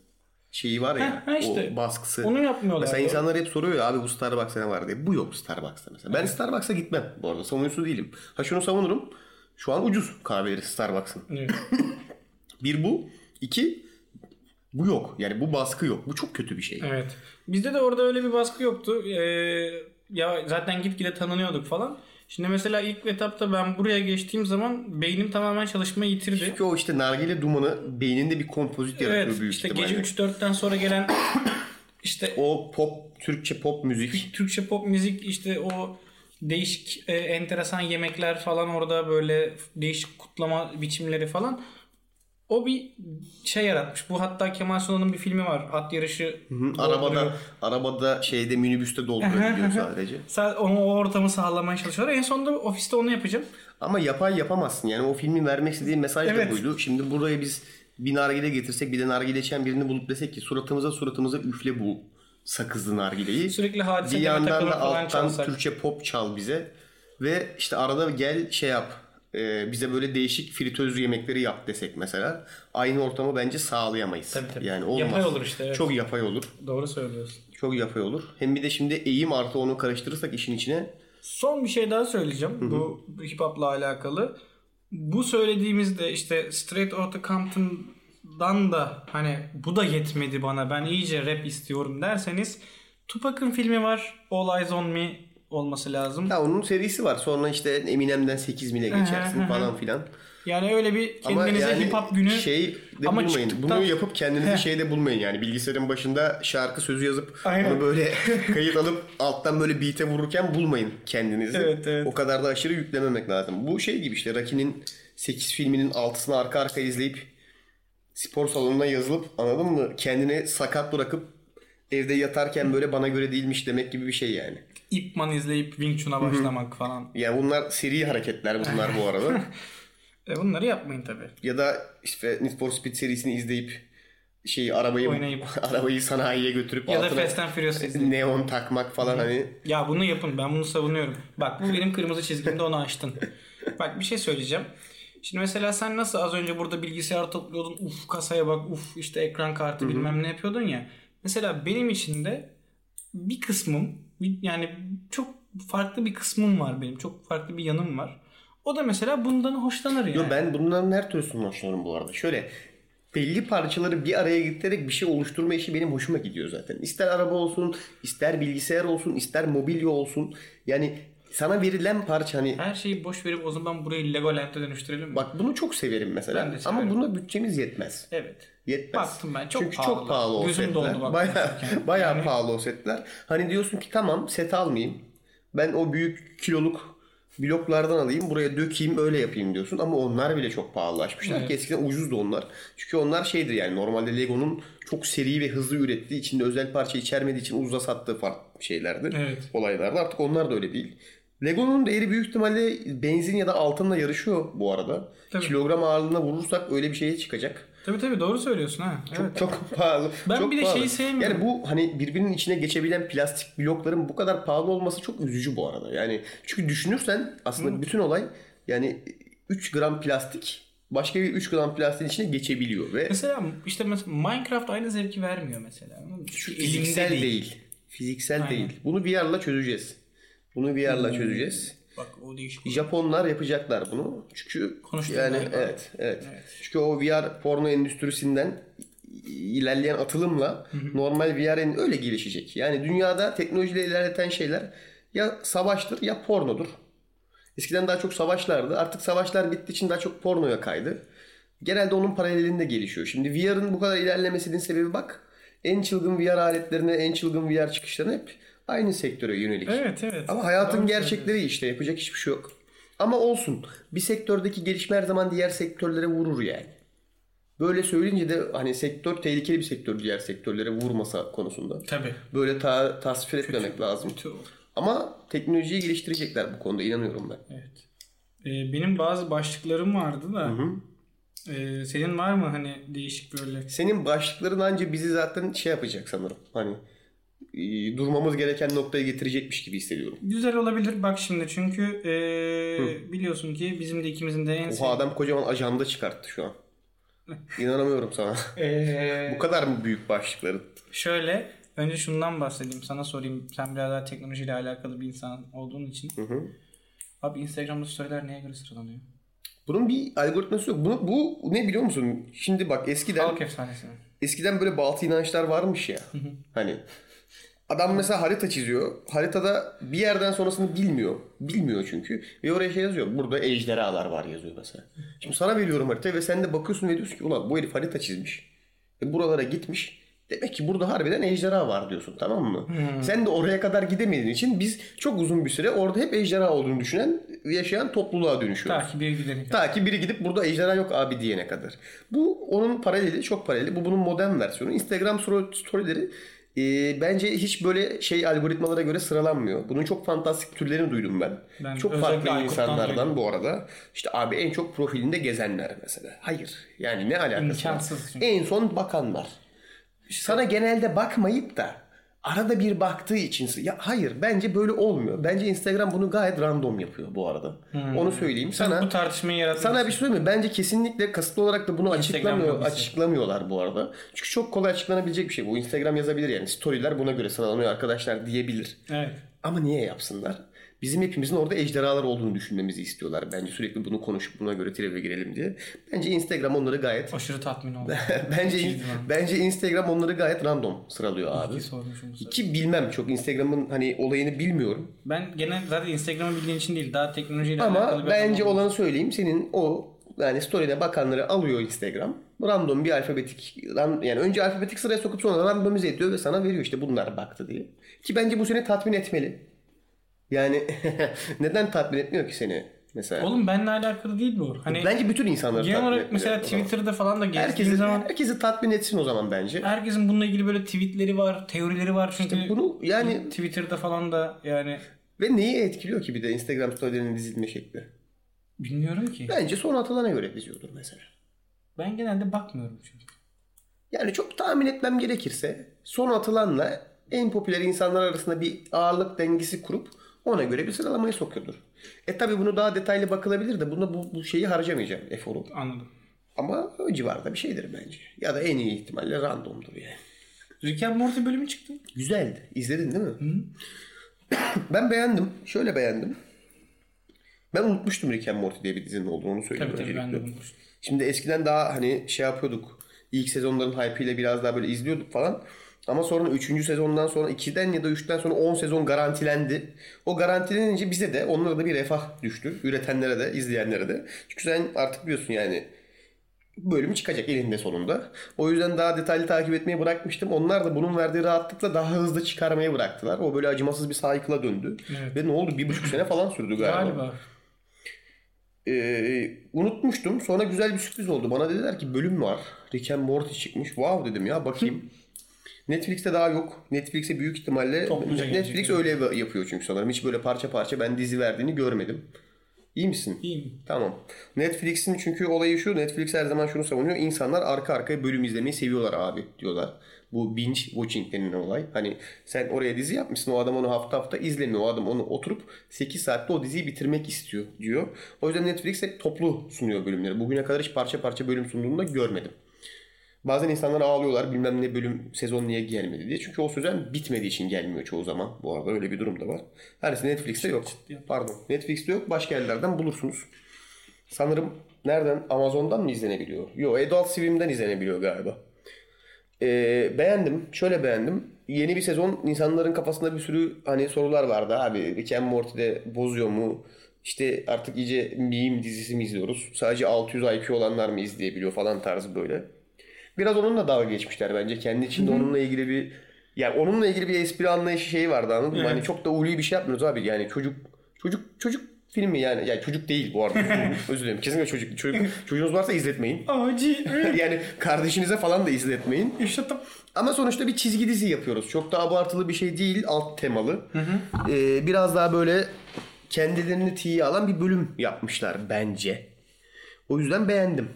Şeyi var ya Ha, ha işte. o baskısı. Onu yapmıyorlar. Mesela insanlar hep soruyor ya abi bu Starbucks'ta ne var diye. Bu yok Starbucks'ta mesela. Ben Starbucks'a gitmem bu arada. Savunucusu değilim. Ha şunu savunurum. Şu an ucuz kahveleri Starbucks'ın. Evet. Bir bu. iki bu yok. Yani bu baskı yok. Bu çok kötü bir şey. Evet. Bizde de orada öyle bir baskı yoktu. Ee, ya zaten gitgide tanınıyorduk falan. Şimdi mesela ilk etapta ben buraya geçtiğim zaman beynim tamamen çalışmayı yitirdi. Çünkü o işte nargile dumanı beyninde bir kompozit yaratıyor Evet büyük işte ihtimalle. gece 3-4'ten sonra gelen işte O pop, Türkçe pop müzik. Türkçe pop müzik işte o değişik e, enteresan yemekler falan orada böyle değişik kutlama biçimleri falan o bir şey yaratmış. Bu hatta Kemal Sunal'ın bir filmi var. At yarışı. Arabada dolduruyor. arabada şeyde minibüste doldurabiliyor sadece. Sa- onu o ortamı sağlamaya çalışıyorlar. En sonunda ofiste onu yapacağım. Ama yapay yapamazsın. Yani o filmin vermek istediği mesaj Evet. da buydu. Şimdi buraya biz bir nargile getirsek bir de nargile içen birini bulup desek ki suratımıza suratımıza üfle bu sakızlı nargileyi. Sürekli hadise bir yandan da alttan çalsak. Türkçe pop çal bize ve işte arada gel şey yap e, bize böyle değişik fritöz yemekleri yap desek mesela aynı ortamı bence sağlayamayız. Tabii, tabii. Yani olmaz. Yapay olur işte, evet. Çok yapay olur. Doğru söylüyorsun. Çok yapay olur. Hem bir de şimdi eğim artı onu karıştırırsak işin içine Son bir şey daha söyleyeceğim. Bu hip hop'la alakalı. Bu söylediğimizde işte Straight Outta Compton'dan da hani bu da yetmedi bana ben iyice rap istiyorum derseniz Tupac'ın filmi var. All Eyes On Me olması lazım. Ya onun serisi var. Sonra işte Eminem'den 8 mile geçersin falan filan. Yani öyle bir Ama kendinize yani hip hop günü şey de ama bulmayın. çıktıktan- Bunu yapıp kendinizi şeyde bulmayın yani. Bilgisayarın başında şarkı sözü yazıp Aynen. onu böyle kayıt alıp alttan böyle beat'e vururken bulmayın kendinizi. Evet, evet. O kadar da aşırı yüklememek lazım. Bu şey gibi işte Rocky'nin 8 filminin altısını arka arka izleyip spor salonuna yazılıp anladın mı? Kendini sakat bırakıp evde yatarken böyle bana göre değilmiş demek gibi bir şey yani. Ip Man izleyip Wing Chun'a başlamak falan. Yani bunlar seri hareketler bunlar bu arada. E bunları yapmayın tabi. Ya da işte Need for Speed serisini izleyip şeyi arabayı Oynayıp. arabayı sanayiye götürüp Ya da altına Fast and Furious izleyin. neon takmak falan hani Ya bunu yapın ben bunu savunuyorum. Bak bu benim kırmızı çizgimde onu aştın. Bak bir şey söyleyeceğim. Şimdi mesela sen nasıl az önce burada bilgisayar topluyordun. Uf kasaya bak uf işte ekran kartı bilmem ne yapıyordun ya. Mesela benim için de bir kısmım yani çok farklı bir kısmım var benim. Çok farklı bir yanım var. O da mesela bundan hoşlanır yani. Yo ben bunların her türlüsünden hoşlanıyorum bu arada. Şöyle belli parçaları bir araya getirerek bir şey oluşturma işi benim hoşuma gidiyor zaten. İster araba olsun, ister bilgisayar olsun, ister mobilya olsun. Yani sana verilen parça hani Her şeyi boş verip o zaman burayı Legoland'e dönüştürelim mi? bak bunu çok severim mesela. Ben de Ama severim. buna bütçemiz yetmez. Evet. Yetmez. Baktım ben, çok Çünkü pahalı. çok pahalı o Gözüm setler. doldu bak Baya, konuşurken. bayağı Yani- pahalı o setler. Hani diyorsun ki tamam set almayayım. Ben o büyük kiloluk bloklardan alayım buraya dökeyim öyle yapayım diyorsun. Ama onlar bile çok pahalılaşmışlar Evet. ki eskiden ucuzdu onlar. Çünkü onlar şeydir yani normalde Lego'nun çok seri ve hızlı ürettiği içinde özel parça içermediği için ucuza sattığı farklı şeylerdir. Evet. Olaylardı. Artık onlar da öyle değil. Lego'nun değeri büyük ihtimalle benzin ya da altınla yarışıyor bu arada. Tabii. Kilogram ağırlığına vurursak öyle bir şeye çıkacak. Tabii tabii doğru söylüyorsun ha. Evet. Çok pahalı. Ben çok bir de pahalı. şeyi sevmiyorum. Yani bu hani birbirinin içine geçebilen plastik blokların bu kadar pahalı olması çok üzücü bu arada. Yani çünkü düşünürsen aslında bütün olay yani 3 gram plastik başka bir 3 gram plastiğin içine geçebiliyor ve Mesela işte mesela Minecraft aynı zevki vermiyor mesela. Çünkü fiziksel elimde değil. Fiziksel Aynen. değil. Bunu VR'la çözeceğiz. Bunu VR'la çözeceğiz. Bak o değişik. Japonlar yapacaklar bunu. Çünkü Konuştuk yani galiba. evet, evet Çünkü o VR porno endüstrisinden ilerleyen atılımla normal VR'in öyle gelişecek. Yani dünyada teknolojiyle ilerleten şeyler ya savaştır ya pornodur. Eskiden daha çok savaşlardı. Artık savaşlar bittiği için daha çok pornoya kaydı. Genelde onun paralelinde gelişiyor. Şimdi VR'ın bu kadar ilerlemesinin sebebi bak. En çılgın VR aletlerine, en çılgın VR çıkışlarına hep aynı sektöre yönelik. Evet evet. Ama hayatın Doğru gerçekleri işte yapacak hiçbir şey yok. Ama olsun. Bir sektördeki gelişme her zaman diğer sektörlere vurur yani. Böyle söyleyince de hani sektör tehlikeli bir sektör diğer sektörlere vurmasa konusunda. Tabii. Böyle ta tasvir etmemek lazım. Kötü o. Ama teknolojiyi geliştirecekler bu konuda inanıyorum ben. Evet. Ee, benim bazı başlıklarım vardı da. Ee, senin var mı hani değişik böyle? Senin başlıkların anca bizi zaten şey yapacak sanırım. Hani e, durmamız gereken noktaya getirecekmiş gibi hissediyorum. Güzel olabilir. Bak şimdi çünkü ee, biliyorsun ki bizim de ikimizin de en Oha sevdiği... adam kocaman ajanda çıkarttı şu an. İnanamıyorum sana. Ee, Bu kadar mı büyük başlıkların? şöyle önce şundan bahsedeyim. Sana sorayım. Sen biraz daha teknolojiyle alakalı bir insan olduğun için. Hı hı. Abi Instagram'da storyler neye göre sıralanıyor? Bunun bir algoritması yok. Bunu, bu ne biliyor musun? Şimdi bak eskiden Halk efsanesi. eskiden böyle batı inançlar varmış ya. Hani adam mesela harita çiziyor. Haritada bir yerden sonrasını bilmiyor. Bilmiyor çünkü. Ve oraya şey yazıyor. Burada ejderhalar var yazıyor mesela. Şimdi sana veriyorum haritayı ve sen de bakıyorsun ve diyorsun ki ulan bu herif harita çizmiş. E buralara gitmiş. Demek ki burada harbiden ejderha var diyorsun tamam mı? Sen de oraya kadar gidemediğin için biz çok uzun bir süre orada hep ejderha olduğunu düşünen yaşayan topluluğa dönüşüyoruz. Ta ki bir gidene kadar. Ta ki biri gidip burada ejderha yok abi diyene kadar. Bu onun paraleli, çok paraleli. Bu bunun modern versiyonu. Instagram story- storyleri e, bence hiç böyle şey algoritmalara göre sıralanmıyor. Bunun çok fantastik türlerini duydum ben. Ben çok farklı Aykut'tan insanlardan duydum. bu arada. İşte abi en çok profilinde gezenler mesela. Hayır. Yani ne alakası var? İmkansız çünkü. En son bakanlar. Sana genelde bakmayıp da arada bir baktığı için ya hayır bence böyle olmuyor. Bence Instagram bunu gayet random yapıyor bu arada. Onu söyleyeyim. Sana Bu tartışmayı yarattın. sana bir şey söyleyeyim mi? Bence kesinlikle kasıtlı olarak da bunu açıklamıyor, lobisi. açıklamıyorlar bu arada. Çünkü çok kolay açıklanabilecek bir şey bu. Instagram yazabilir yani. Storyler buna göre sıralanıyor arkadaşlar diyebilir. Evet. Ama niye yapsınlar? Bizim hepimizin orada ejderhalar olduğunu düşünmemizi istiyorlar. Bence sürekli bunu konuşup buna göre tribe girelim diye. Bence Instagram onları gayet Aşırı tatmin oldum. bence Çizdim bence Instagram onları gayet random sıralıyor abi. İyi sormuşum bu sefer. Ki bilmem çok Instagram'ın hani olayını bilmiyorum. Ben genel zaten Instagram'ı bildiğin için değil daha teknolojiyle Ama alakalı bir bence olanı söyleyeyim. Senin o yani story'de bakanları alıyor Instagram. Random bir alfabetik yani önce alfabetik sıraya sokup sonra randomize ediyor ve sana veriyor işte bunlar baktı diye. Ki bence bu seni tatmin etmeli. Yani neden tatmin etmiyor ki seni mesela? Oğlum benimle alakalı değil bu. Hani bence bütün insanları genel tatmin olarak mesela. Twitter'da falan da gezdiğin herkesi, zaman herkesi tatmin etsin o zaman bence. herkesin bununla ilgili böyle tweetleri var, teorileri var çünkü Bunu yani Twitter'da falan da yani ve neyi etkiliyor ki bir de Instagram storylerinin dizilme şekli? bilmiyorum ki. Bence son atılana göre diziyordur mesela. Ben genelde bakmıyorum çünkü. Yani çok tahmin etmem gerekirse son atılanla en popüler insanlar arasında bir ağırlık dengesi kurup ona göre bir sıralamaya sokuyordur. E tabi bunu daha detaylı bakılabilir de buna bu, bu şeyi harcamayacağım eforu. Anladım. Ama o civarda bir şeydir bence. Ya da en iyi ihtimalle randomdur yani. Rick and Morty bölümü çıktı. Güzeldi. İzledin değil mi? ben beğendim. Şöyle beğendim. Ben unutmuştum Rick and Morty diye bir dizinin olduğunu onu söyleyeyim. Tabii tabii ben de bulmuştum. Şimdi eskiden daha hani şey yapıyorduk. İlk sezonların hype'ıyla biraz daha böyle izliyorduk falan. Ama sonra 3. sezondan sonra 2'den ya da 3'ten sonra 10 sezon garantilendi. O garantilenince bize de onlara da bir refah düştü. Üretenlere de, izleyenlere de. Çünkü sen artık biliyorsun yani bölüm çıkacak elinde sonunda. O yüzden daha detaylı takip etmeyi bırakmıştım. Onlar da bunun verdiği rahatlıkla daha hızlı çıkarmayı bıraktılar. O böyle acımasız bir cycle'a döndü. Evet. Ve ne oldu? Bir buçuk sene falan sürdü galiba. Galiba. Ee, unutmuştum. Sonra güzel bir sürpriz oldu. Bana dediler ki bölüm var. Rick and Morty çıkmış. Wow dedim ya bakayım. Netflix'te daha yok. Netflix'e büyük ihtimalle Topluca Netflix öyle yapıyor çünkü sanırım. Hiç böyle parça parça ben dizi verdiğini görmedim. İyi misin? İyiyim. Tamam. Netflix'in çünkü olayı şu. Netflix her zaman şunu savunuyor. İnsanlar arka arkaya bölüm izlemeyi seviyorlar abi diyorlar. Bu binge watching denilen olay. Hani sen oraya dizi yapmışsın. O adam onu hafta hafta izlemiyor. O adam onu oturup 8 saatte o diziyi bitirmek istiyor diyor. O yüzden Netflix hep toplu sunuyor bölümleri. Bugüne kadar hiç parça parça bölüm sunduğunu da görmedim. Bazen insanlar ağlıyorlar bilmem ne bölüm sezon niye gelmedi diye. Çünkü o sözen bitmediği için gelmiyor çoğu zaman. Bu arada öyle bir durum da var. Her Netflix'te yok. Pardon. Netflix'te yok. Başka yerlerden bulursunuz. Sanırım nereden? Amazon'dan mı izlenebiliyor? Yok Adult Swim'den izlenebiliyor galiba. Ee, beğendim. Şöyle beğendim. Yeni bir sezon insanların kafasında bir sürü hani sorular vardı abi. Rick and Morty'de bozuyor mu? İşte artık iyice meme dizisi mi izliyoruz? Sadece 600 IQ olanlar mı izleyebiliyor falan tarzı böyle. Biraz onunla dalga geçmişler bence. Kendi içinde onunla ilgili bir yani onunla ilgili bir espri anlayışı şeyi vardı anladın mı? Evet. Hani çok da ulvi bir şey yapmıyoruz abi. Yani çocuk çocuk çocuk filmi yani. Yani çocuk değil bu arada. Özür dilerim. Kesinlikle çocuk. çocuk çocuğunuz varsa izletmeyin. Acı. yani kardeşinize falan da izletmeyin. Yaşadım. Ama sonuçta bir çizgi dizi yapıyoruz. Çok da abartılı bir şey değil. Alt temalı. Ee, biraz daha böyle kendilerini tiye alan bir bölüm yapmışlar bence. O yüzden beğendim.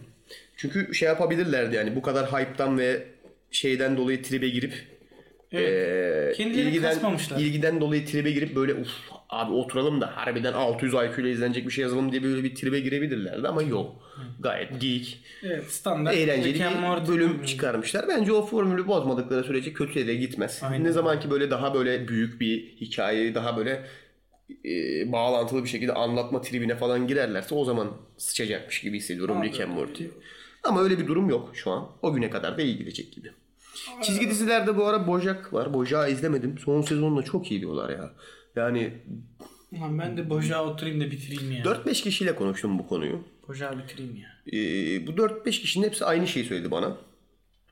Çünkü şey yapabilirlerdi yani bu kadar hype'tan ve şeyden dolayı tribe girip ee, Kendilerini kasmamışlar. ilgiden dolayı tribe girip böyle uf abi oturalım da harbiden 600 IQ ile izlenecek bir şey yazalım diye böyle bir tribe girebilirlerdi ama yok. Gayet geek, Evet standart. eğlenceli bir bölüm bölümü. çıkarmışlar. Bence o formülü bozmadıkları sürece kötüye de gitmez. Aynen. Ne zaman ki böyle daha böyle büyük bir hikayeyi daha böyle e, bağlantılı bir şekilde anlatma tribine falan girerlerse o zaman sıçacakmış gibi hissediyorum Rick and Morty. Ama öyle bir durum yok şu an. O güne kadar da iyi gidecek gibi. Çizgi dizilerde bu ara Bojack var. Bojack'ı izlemedim. Son sezonla çok iyi diyorlar ya. Yani Ulan ben de Bojağı oturayım da bitireyim ya. 4-5 kişiyle konuştum bu konuyu. Bojağı bitireyim ya. Ee, bu 4-5 kişinin hepsi aynı şeyi söyledi bana.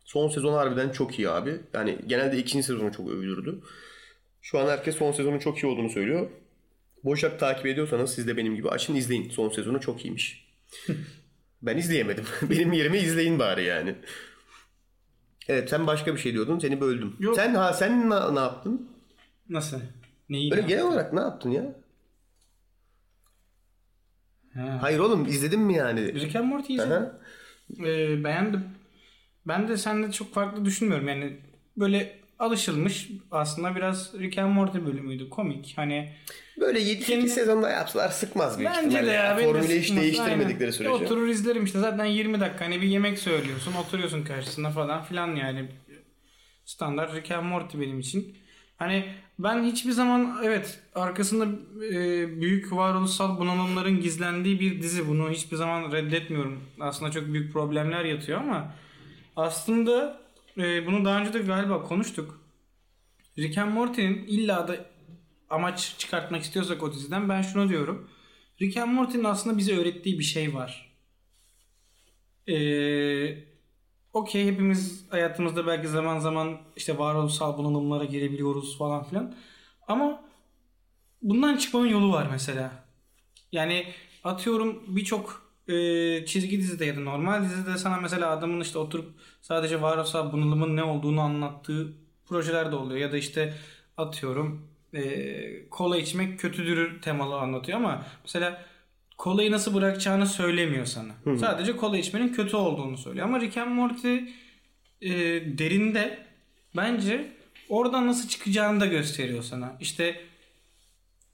Son sezon harbiden çok iyi abi. Yani genelde ikinci sezonu çok övülürdü. Şu an herkes son sezonun çok iyi olduğunu söylüyor. Boşak takip ediyorsanız siz de benim gibi açın izleyin. Son sezonu çok iyiymiş. ben izleyemedim. benim yerime izleyin bari yani. Evet sen başka bir şey diyordun. Seni böldüm. Yok. Sen ha sen ne, ne yaptın? Nasıl? Neyi? Böyle ne genel yaptın? olarak ne yaptın ya? Ha. Hayır oğlum izledin mi yani? Rick and Morty izledim. Aha. Ee, beğendim. Ben de sende çok farklı düşünmüyorum. Yani böyle alışılmış aslında biraz Rick and Morty bölümüydü. Komik. Hani Böyle 7 Kendi- sezonda yapsalar sıkmaz büyük bence ihtimalle. de ya. de Formülü hiç değiştirmedikleri Aynen. sürece. Oturur izlerim işte. Zaten 20 dakika hani bir yemek söylüyorsun. Oturuyorsun karşısında falan filan yani. Standart Rick and Morty benim için. Hani ben hiçbir zaman evet arkasında e, büyük varoluşsal bunalımların gizlendiği bir dizi. Bunu hiçbir zaman reddetmiyorum. Aslında çok büyük problemler yatıyor ama aslında e, bunu daha önce de galiba konuştuk. Rick and Morty'nin illa da amaç çıkartmak istiyorsak o diziden ben şunu diyorum. Rick and Morty'nin aslında bize öğrettiği bir şey var. Ee, Okey hepimiz hayatımızda belki zaman zaman işte varoluşsal bunalımlara girebiliyoruz falan filan. Ama bundan çıkmanın yolu var mesela. Yani atıyorum birçok e, çizgi dizide ya da normal dizide sana mesela adamın işte oturup sadece varoluşsal bunalımın ne olduğunu anlattığı projeler de oluyor. Ya da işte atıyorum e, kola içmek kötüdür temalı anlatıyor ama mesela kolayı nasıl bırakacağını söylemiyor sana. Sadece kola içmenin kötü olduğunu söylüyor. Ama Rick and Morty e, derinde bence oradan nasıl çıkacağını da gösteriyor sana. İşte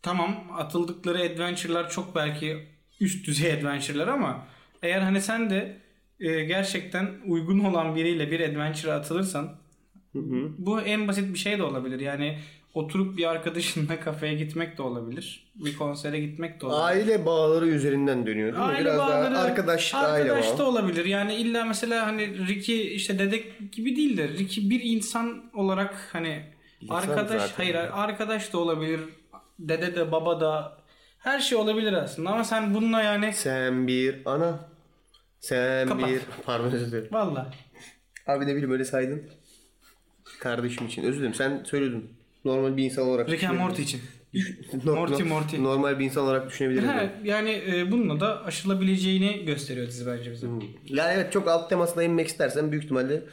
tamam atıldıkları adventure'lar çok belki üst düzey adventure'lar ama eğer hani sen de e, gerçekten uygun olan biriyle bir adventure'a atılırsan bu en basit bir şey de olabilir. Yani oturup bir arkadaşınla kafeye gitmek de olabilir. Bir konsere gitmek de olabilir. Aile bağları üzerinden dönüyor değil mi? Aile Biraz bağları, daha arkadaş, aile arkadaş bağı. da olabilir. Yani illa mesela hani Ricky işte dedek gibi değil de Ricky bir insan olarak hani İnsan arkadaş hayır arkadaş da olabilir. Dede de baba da her şey olabilir aslında ama sen bununla yani Sen bir ana. Sen Kapat. bir... Pardon özür dilerim. valla Abi ne bileyim öyle saydın. Kardeşim için. Özür dilerim. Sen söyledin. Normal bir insan olarak Rick and düşünebilirim. Morty için. No- Morty, Morty. Normal bir insan olarak düşünebilirim. Ha, yani e, bununla da aşılabileceğini gösteriyor dizi bence bize. Yani evet çok alt temasına inmek istersen büyük ihtimalle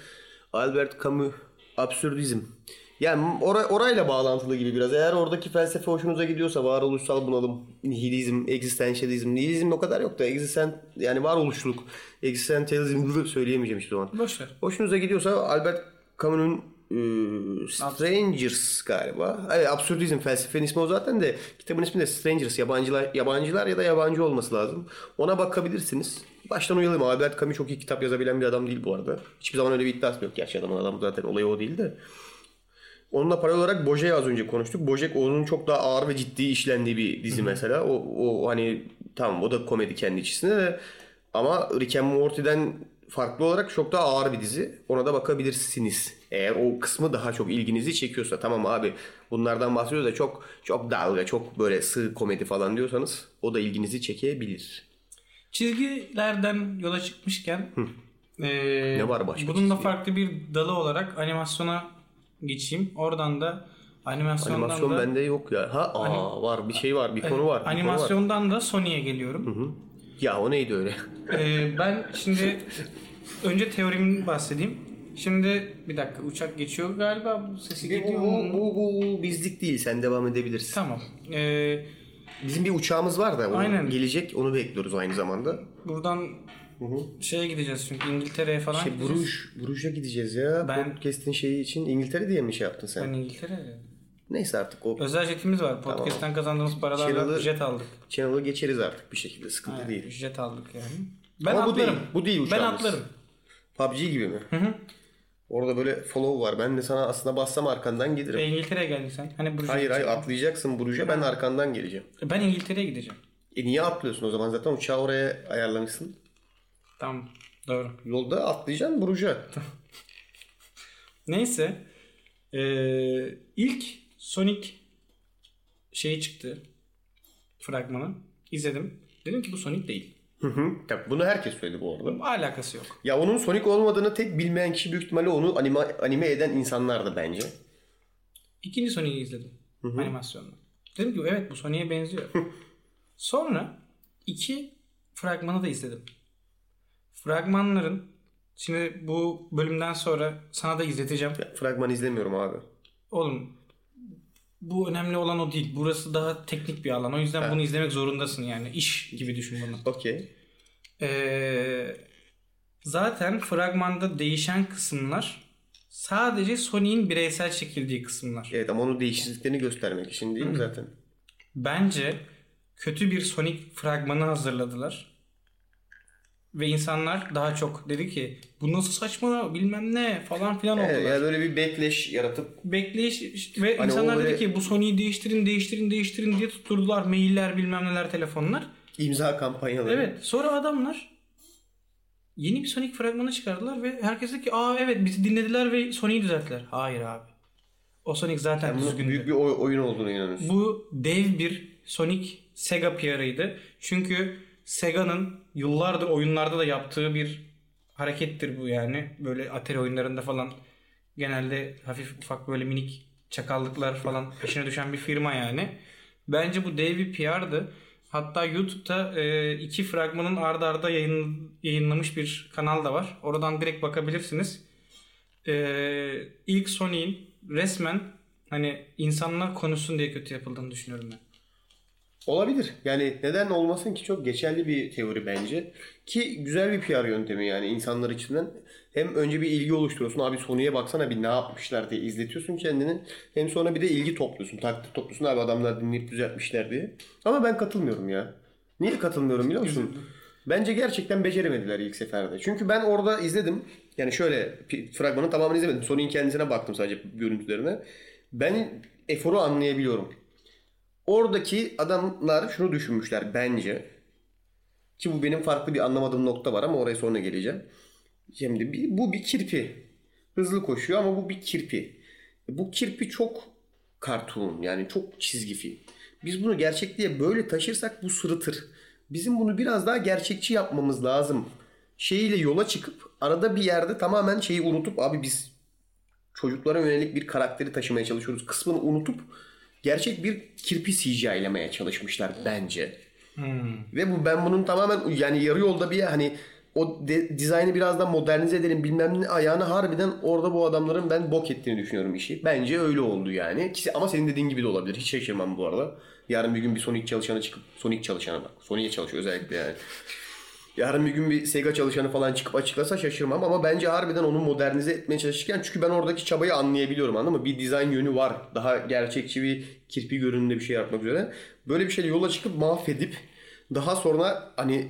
Albert Camus absürdizm. Yani ora- orayla bağlantılı gibi biraz. Eğer oradaki felsefe hoşunuza gidiyorsa varoluşsal bunalım, nihilizm, egzistansiyalizm. Nihilizm o kadar yok da egzisten yani varoluşluluk, egzistansiyalizm söyleyemeyeceğim hiçbir zaman. Boş ver. Hoşunuza gidiyorsa Albert Camus'un e, Strangers galiba. Evet, absürdizm felsefenin ismi o zaten de kitabın ismi de Strangers. Yabancılar, yabancılar ya da yabancı olması lazım. Ona bakabilirsiniz. Baştan uyarayım. Albert Camus çok iyi kitap yazabilen bir adam değil bu arada. Hiçbir zaman öyle bir iddiası yok. Gerçi adamın adam zaten olayı o değil de. Onunla paralel olarak Bojack'ı az önce konuştuk. Bojack onun çok daha ağır ve ciddi işlendiği bir dizi mesela. O, o hani tamam o da komedi kendi içerisinde de ama Rick and Morty'den farklı olarak çok daha ağır bir dizi. Ona da bakabilirsiniz. Eğer o kısmı daha çok ilginizi çekiyorsa tamam abi bunlardan bahsediyoruz da çok çok dalga çok böyle sığ komedi falan diyorsanız o da ilginizi çekebilir. Çizgilerden yola çıkmışken eee, Ne var başka bunun da farklı bir dalı olarak animasyona geçeyim. Oradan da Animasyondan Animasyon da bende yok ya. Ha aa, var bir şey var bir konu var. Bir konu var. animasyondan da Sony'ye geliyorum. Ya o neydi öyle? Ee, ben şimdi önce teorimi bahsedeyim. Şimdi bir dakika uçak geçiyor galiba bu sesi bu, geliyor bu, mu? bu, bu bizlik değil. Sen devam edebilirsin. Tamam. Ee, Bizim bir uçağımız var da Aynen. gelecek. Onu bekliyoruz aynı zamanda. buradan şeye gideceğiz çünkü İngiltere'ye falan Şey, gideceğiz. Bruges, Bruges'a gideceğiz ya. Ben- Podcast'in şeyi için İngiltere diye mi şey yaptın sen? Ben İngiltere'de. Neyse artık o Özel jetimiz var. Podcast'ten kazandığımız paralarla Channel'ı- jet aldık. channel'ı geçeriz artık bir şekilde. Sıkıntı Yani değil. jet aldık yani. Ben Ama bu atlarım. değil, bu değil Ben atlarım. PUBG gibi mi? Orada böyle follow var. Ben de sana aslında bassam arkandan gelirim. E, İngiltere'ye geldin sen. Hani Bruges'e hayır hayır atlayacaksın Bruges'e ben arkandan geleceğim. Ben İngiltere'ye gideceğim. E niye atlıyorsun o zaman? Zaten uçağı oraya ayarlamışsın. Tamam. Doğru. Yolda atlayacaksın Bruges'e. Neyse. Ee, ilk Sonic şeyi çıktı. Fragmanı. İzledim. Dedim ki bu Sonic değil. Hı hı. Tabii bunu herkes söyledi bu arada. Alakası yok. Ya onun Sonic olmadığını tek bilmeyen kişi büyük ihtimalle onu anime, anime eden insanlardı bence. İkinci Sonic'i izledim. Animasyonla. Dedim ki evet bu Sonic'e benziyor. Sonra iki fragmanı da izledim. Fragmanların şimdi bu bölümden sonra sana da izleteceğim. Ya, fragman izlemiyorum abi. Oğlum bu önemli olan o değil. Burası daha teknik bir alan. O yüzden bunu izlemek zorundasın yani. İş gibi düşün bunu. Okey. Ee, zaten fragmanda değişen kısımlar sadece Sonic'in bireysel çekildiği kısımlar. Evet ama onun değişikliklerini göstermek için değil mi zaten? Bence kötü bir Sonic fragmanı hazırladılar. Ve insanlar daha çok dedi ki bu nasıl saçma bilmem ne falan filan oldular. Evet, yani böyle bir backlash yaratıp Bekleyiş ve Hani insanlar o dedi böyle- ki bu Sony'yi değiştirin değiştirin değiştirin diye tutturdular mailler bilmem neler telefonlar. imza kampanyaları. Evet sonra adamlar yeni bir Sonic fragmanı çıkardılar ve herkes dedi ki aa evet bizi dinlediler ve Sonic'i düzelttiler. Hayır abi. O Sonic zaten Bunun düzgündü. büyük bir oy- oyun olduğunu inanıyorsun. Bu dev bir Sonic Sega PR'ıydı. Çünkü Sega'nın yıllardır oyunlarda da yaptığı bir harekettir bu yani. Böyle Atari oyunlarında falan genelde hafif ufak böyle minik çakallıklar falan peşine düşen bir firma yani. Bence bu dev bir PR'dı. Hatta YouTube'da e, iki fragmanın arda arda yayın, yayınlamış bir kanal da var. Oradan direkt bakabilirsiniz. E, ilk Sonic'in resmen hani insanlar konuşsun diye kötü yapıldığını düşünüyorum ben. Olabilir. Yani neden olmasın ki çok geçerli bir teori bence. Ki güzel bir PR yöntemi yani insanlar içinden. Hem önce bir ilgi oluşturuyorsun. Abi Sony'ye baksana bir ne yapmışlar diye izletiyorsun kendini. Hem sonra bir de ilgi topluyorsun. Takdir topluyorsun. Abi adamlar dinleyip düzeltmişler diye. Ama ben katılmıyorum ya. Niye katılmıyorum biliyor musun? Bence gerçekten beceremediler ilk seferde. Çünkü ben orada izledim. Yani şöyle fragmanın tamamını izlemedim. Sony'in kendisine baktım sadece görüntülerine. Ben eforu anlayabiliyorum. Oradaki adamlar şunu düşünmüşler bence. Ki bu benim farklı bir anlamadığım nokta var ama oraya sonra geleceğim. Şimdi bir- bu bir kirpi. Hızlı koşuyor ama bu bir kirpi. Bu kirpi çok kartun yani çok çizgi film. Biz bunu gerçekliğe böyle taşırsak bu sırıtır. Bizim bunu biraz daha gerçekçi yapmamız lazım. Şeyiyle yola çıkıp arada bir yerde tamamen şeyi unutup abi biz çocuklara yönelik bir karakteri taşımaya çalışıyoruz kısmını unutup gerçek bir kirpi CGI'lemeye çalışmışlar bence. Ve bu ben bunun tamamen yani yarı yolda bir hani o de, dizaynı biraz da modernize edelim bilmem ne ayağını harbiden orada bu adamların ben bok ettiğini düşünüyorum işi. Bence öyle oldu yani. Ama senin dediğin gibi de olabilir. Hiç şaşırmam bu arada. Yarın bir gün bir Sonic çalışanı çıkıp Sonic çalışanı bak. Sonic'e çalışıyor özellikle yani. Yarın bir gün bir Sega çalışanı falan çıkıp açıklasa şaşırmam ama bence harbiden onu modernize etmeye çalışırken çünkü ben oradaki çabayı anlayabiliyorum anladın mı? Bir dizayn yönü var. Daha gerçekçi bir kirpi görünümde bir şey yapmak üzere. Böyle bir şeyle yola çıkıp mahvedip daha sonra hani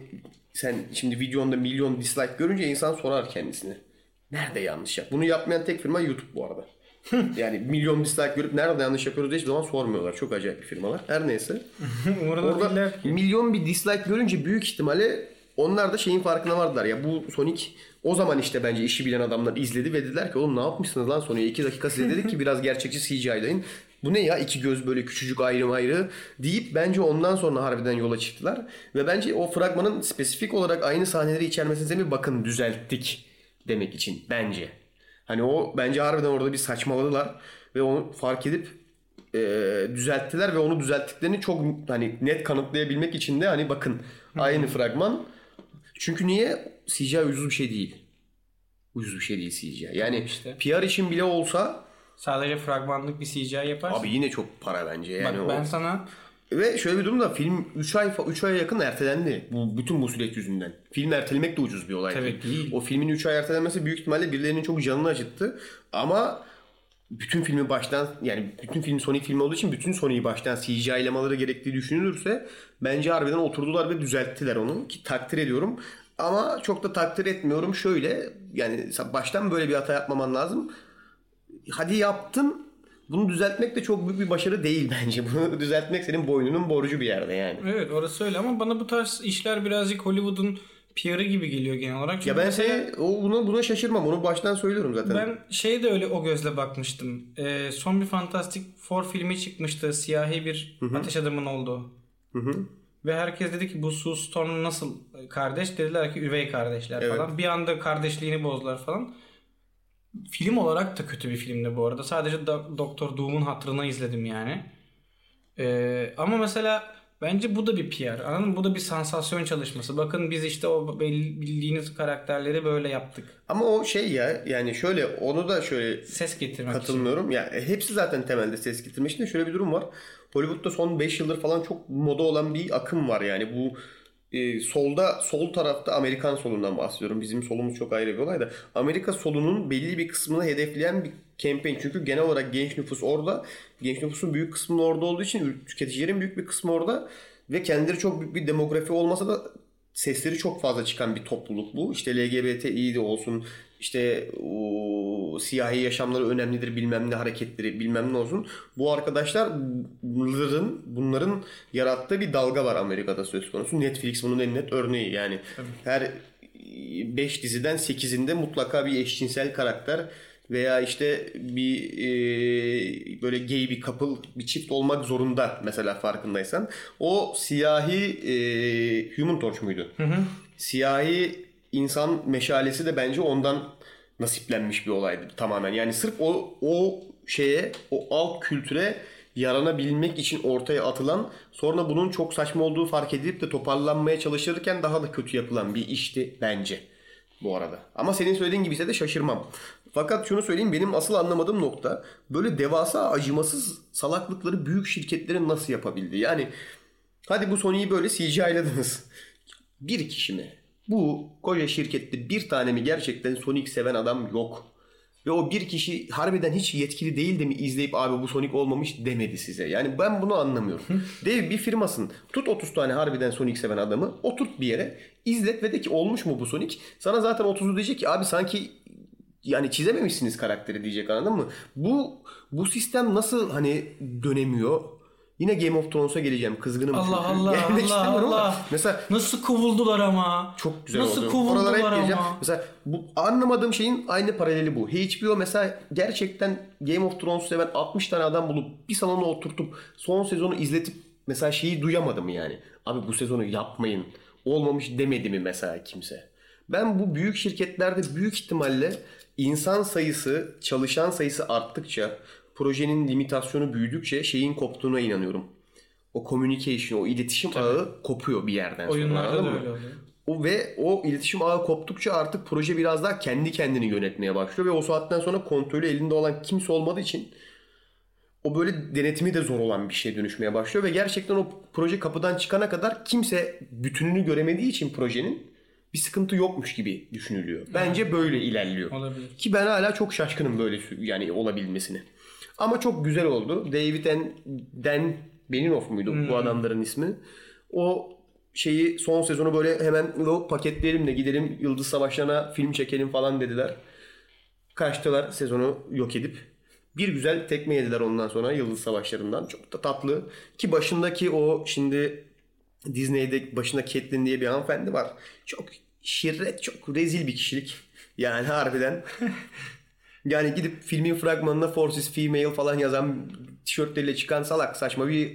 sen şimdi videonda milyon dislike görünce insan sorar kendisine. Nerede yanlış yap? Bunu yapmayan tek firma YouTube bu arada. yani milyon dislike görüp nerede yanlış yapıyoruz diye hiçbir zaman sormuyorlar. Çok acayip bir firmalar. Her neyse. Orada milyon bir dislike görünce büyük ihtimalle onlar da şeyin farkına vardılar. Ya bu Sonic o zaman işte bence işi bilen adamlar izledi ve dediler ki oğlum ne yapmışsınız lan Sonic'e 2 dakika size dedik ki biraz gerçekçi CGI'layın. Bu ne ya iki göz böyle küçücük ayrı ayrı deyip bence ondan sonra harbiden yola çıktılar. Ve bence o fragmanın spesifik olarak aynı sahneleri içermesine sebebi bakın düzelttik demek için bence. Hani o bence harbiden orada bir saçmaladılar ve onu fark edip e, düzelttiler ve onu düzelttiklerini çok hani net kanıtlayabilmek için de hani bakın aynı fragman. Çünkü niye CGI ucuz bir şey değil. Ucuz bir şey değil CGI. Yani işte. PR için bile olsa Sadece fragmanlık bir CGI yaparsın. abi yine çok para bence. Yani Bak o- ben sana Ve şöyle bir durum da film 3 ay 3 aya yakın ertelendi. Bu bütün bu süreç yüzünden. Film ertelemek de ucuz bir olay. Tabii değil. O filmin 3 ay ertelenmesi büyük ihtimalle birilerinin çok canını acıttı. Ama bütün filmi baştan yani bütün film Sonic filmi olduğu için bütün Sonic'i baştan CGI'lamaları gerektiği düşünülürse bence harbiden oturdular ve düzelttiler onu ki takdir ediyorum. Ama çok da takdir etmiyorum. Şöyle yani baştan böyle bir hata yapmaman lazım. Hadi yaptın. Bunu düzeltmek de çok büyük bir başarı değil bence. Bunu düzeltmek senin boynunun borcu bir yerde yani. evet orası öyle ama bana bu tarz işler birazcık Hollywood'un PR'ı gibi geliyor genel olarak. Çünkü Ya ben mesela seni o buna buna şaşırmam. Onu baştan söylüyorum zaten. ben şey de öyle o gözle bakmıştım. Ee, son bir Fantastic Four filmi çıkmıştı. Siyahi bir ateş adamın olduğu. Ve herkes dedi ki bu Sue Storm nasıl kardeş? Dediler ki üvey kardeşler Evet. falan. Bir anda kardeşliğini bozdular falan. Film olarak da kötü bir filmdi bu arada. Sadece Doktor Doom'un hatırına izledim yani. Ee, ama mesela bence bu da bir PR. Anladın mı? Bu da bir sansasyon çalışması. Bakın biz işte o belli- bildiğiniz karakterleri böyle yaptık. Ama o şey ya yani şöyle onu da şöyle Ses getirmek için. katılmıyorum. Ya hepsi zaten temelde ses getirmek için de şöyle bir durum var. Hollywood'da son 5 yıldır falan çok moda olan bir akım var yani bu e, solda sol tarafta Amerikan solundan bahsediyorum. Bizim solumuz çok ayrı bir olay da Amerika solunun belli bir kısmını hedefleyen bir campaign. Çünkü genel olarak genç nüfus orada. Genç nüfusun büyük kısmı orada olduğu için tüketicilerin büyük bir kısmı orada ve kendileri çok büyük bir demografi olmasa da sesleri çok fazla çıkan bir topluluk bu. İşte LGBTİ de olsun, işte o, siyahi yaşamları önemlidir bilmem ne hareketleri bilmem ne olsun. Bu arkadaşlar bunların, bunların yarattığı bir dalga var Amerika'da söz konusu. Netflix bunun en net örneği yani. Her 5 diziden 8'inde mutlaka bir eşcinsel karakter veya işte bir e, böyle gay bir couple bir çift olmak zorunda mesela farkındaysan. O siyahi e, Human Torch muydu? Siyahi insan meşalesi de bence ondan nasiplenmiş bir olaydı tamamen. Yani sırf o o şeye, o alt kültüre yaranabilmek için ortaya atılan sonra bunun çok saçma olduğu fark edilip de toparlanmaya çalışırken daha da kötü yapılan bir işti bence bu arada. Ama senin söylediğin gibi ise de şaşırmam. Fakat şunu söyleyeyim benim asıl anlamadığım nokta böyle devasa acımasız salaklıkları büyük şirketlerin nasıl yapabildi? Yani hadi bu Sony'yi böyle CGI'ladınız. Bir kişi mi? Bu koca şirkette bir tane mi gerçekten Sonic seven adam yok. Ve o bir kişi harbiden hiç yetkili değil de mi izleyip abi bu Sonic olmamış demedi size. Yani ben bunu anlamıyorum. Dev bir firmasın. Tut 30 tane harbiden Sonic seven adamı. Oturt bir yere. izlet ve de ki olmuş mu bu Sonic? Sana zaten 30'u diyecek ki abi sanki yani çizememişsiniz karakteri diyecek anladın mı? Bu bu sistem nasıl hani dönemiyor? Yine Game of Thrones'a geleceğim. Kızgınım Allah çünkü. Allah Gelmek Allah ama Allah. Mesela Nasıl kovuldular ama. çok güzel Nasıl oldu. Oralara hep kovuldular geleceğim. ama. Mesela bu anlamadığım şeyin aynı paraleli bu. HBO mesela gerçekten Game of Thrones seven 60 tane adam bulup bir salona oturtup son sezonu izletip mesela şeyi duyamadım yani. Abi bu sezonu yapmayın. Olmamış demedi mi mesela kimse? Ben bu büyük şirketlerde büyük ihtimalle insan sayısı, çalışan sayısı arttıkça, projenin limitasyonu büyüdükçe şeyin koptuğuna inanıyorum. O communication, o iletişim ağı kopuyor bir yerden sonra. Oyunlarda da öyle oluyor. O ve o iletişim ağı koptukça artık proje biraz daha kendi kendini yönetmeye başlıyor ve o saatten sonra kontrolü elinde olan kimse olmadığı için o böyle denetimi de zor olan bir şeye dönüşmeye başlıyor ve gerçekten o proje kapıdan çıkana kadar kimse bütününü göremediği için projenin bir sıkıntı yokmuş gibi düşünülüyor. Bence böyle ilerliyor. Olabilir. Ki ben hala çok şaşkınım böyle yani olabilmesine. Ama çok güzel oldu. David and Dan Benioff muydu bu adamların ismi? O şeyi son sezonu böyle hemen o paketleyelim de gidelim Yıldız Savaşları'na film çekelim falan dediler. Kaçtılar sezonu yok edip. Bir güzel tekme yediler ondan sonra Yıldız Savaşları'ndan. Çok da tatlı. Ki başındaki o şimdi Disney'de başında Catelyn diye bir hanımefendi var. Çok şirret, çok rezil bir kişilik. Yani harbiden. Yani gidip filmin fragmanına Forces Female falan yazan tişörtleriyle çıkan salak saçma bir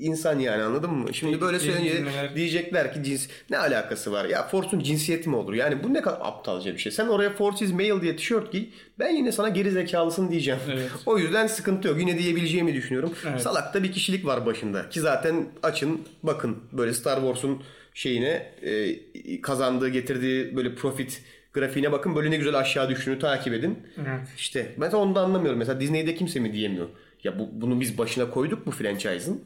insan yani anladın mı? Şimdi böyle söyleyince diyecekler ki cins ne alakası var? Ya Force'un cinsiyeti mi olur? Yani bu ne kadar aptalca bir şey. Sen oraya Force is male diye tişört giy. Ben yine sana geri zekalısın diyeceğim. Evet. O yüzden sıkıntı yok. Yine diyebileceğimi düşünüyorum. Evet. Salakta bir kişilik var başında. Ki zaten açın bakın böyle Star Wars'un şeyine e, kazandığı getirdiği böyle profit grafiğine bakın. Böyle ne güzel aşağı düştüğünü takip edin. Evet. İşte ben onu da anlamıyorum. Mesela Disney'de kimse mi diyemiyor. Ya bu, bunu biz başına koyduk bu franchise'ın.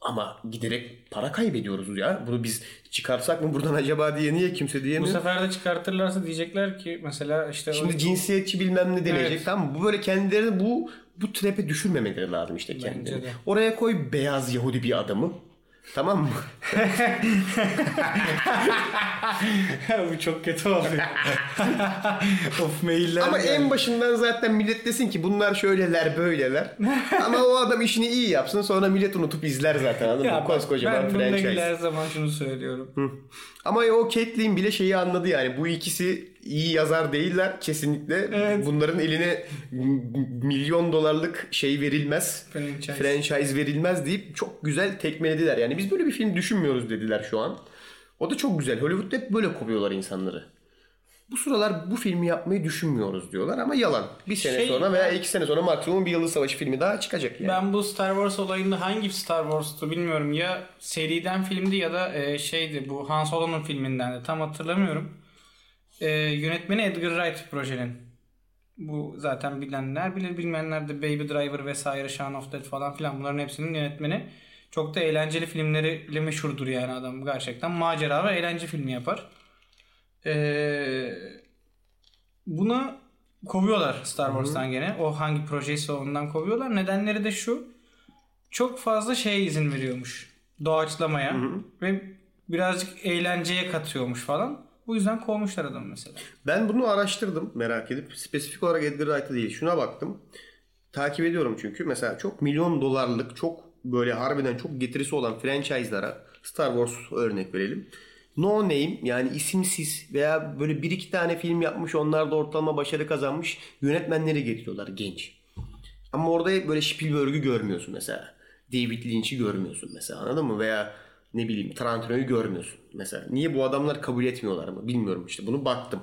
Ama giderek para kaybediyoruz ya. Bunu biz çıkarsak mı buradan acaba diye niye kimse Bu diyemiyor. sefer de çıkartırlarsa diyecekler ki mesela işte o- Şimdi cinsiyetçi bilmem ne denecek Evet. tamam mı? Bu böyle kendilerini bu bu trap'e düşürmemeleri lazım işte kendilerini. Oraya koy beyaz Yahudi bir adamı. Tamam mı? bu çok kötü oluyor. of mailler. Ama geldi. en başından zaten millet desin ki bunlar şöyleler böyleler. Ama o adam işini iyi yapsın sonra millet unutup izler zaten anladın ya mı? Koskocaman ben franchise. her zaman şunu söylüyorum. Ama o Caitlyn bile şeyi anladı yani bu ikisi iyi yazar değiller kesinlikle. Evet. Bunların eline milyon dolarlık şey verilmez. Franchise. Franchise verilmez deyip çok güzel tekmelediler. Yani biz böyle bir film düşünmüyoruz dediler şu an. O da çok güzel. Hollywood'da hep böyle kovuyorlar insanları. Bu sıralar bu filmi yapmayı düşünmüyoruz diyorlar ama yalan. Bir sene Şey- sonra veya iki sene sonra maksimum bir Yıldız Savaşı filmi daha çıkacak yani. Ben bu Star Wars olayında hangi Star Wars'tu bilmiyorum. Ya seriden filmdi ya da e, şeydi bu Han Solo'nun filminden de tam hatırlamıyorum. E, yönetmeni Edgar Wright projenin. Bu zaten bilenler bilir bilmeyenler de Baby Driver vesaire Shaun of Dead falan filan bunların hepsinin yönetmeni. Çok da eğlenceli filmleriyle meşhurdur yani adam gerçekten. Macera ve eğlence filmi yapar. Eee Buna kovuyorlar Star Wars'tan gene. O hangi projeyse ondan kovuyorlar. Nedenleri de şu. Çok fazla şeye izin veriyormuş. Doğaçlamaya. Ve birazcık eğlenceye katıyormuş falan. Bu yüzden kovmuşlar adamı mesela. Ben bunu araştırdım merak edip. Spesifik olarak Edgar Wright'a değil. Şuna baktım. Takip ediyorum çünkü. Mesela çok milyon dolarlık, çok böyle harbiden çok getirisi olan franchise'lara Star Wars örnek verelim. No name yani isimsiz veya böyle bir iki tane film yapmış onlar da ortalama başarı kazanmış yönetmenleri getiriyorlar genç. Ama orada böyle Spielberg'ü görmüyorsun mesela. David Lynch'i görmüyorsun mesela anladın mı? Veya ne bileyim Tarantino'yu görmüyorsun mesela. Niye bu adamlar kabul etmiyorlar mı? Bilmiyorum işte bunu baktım.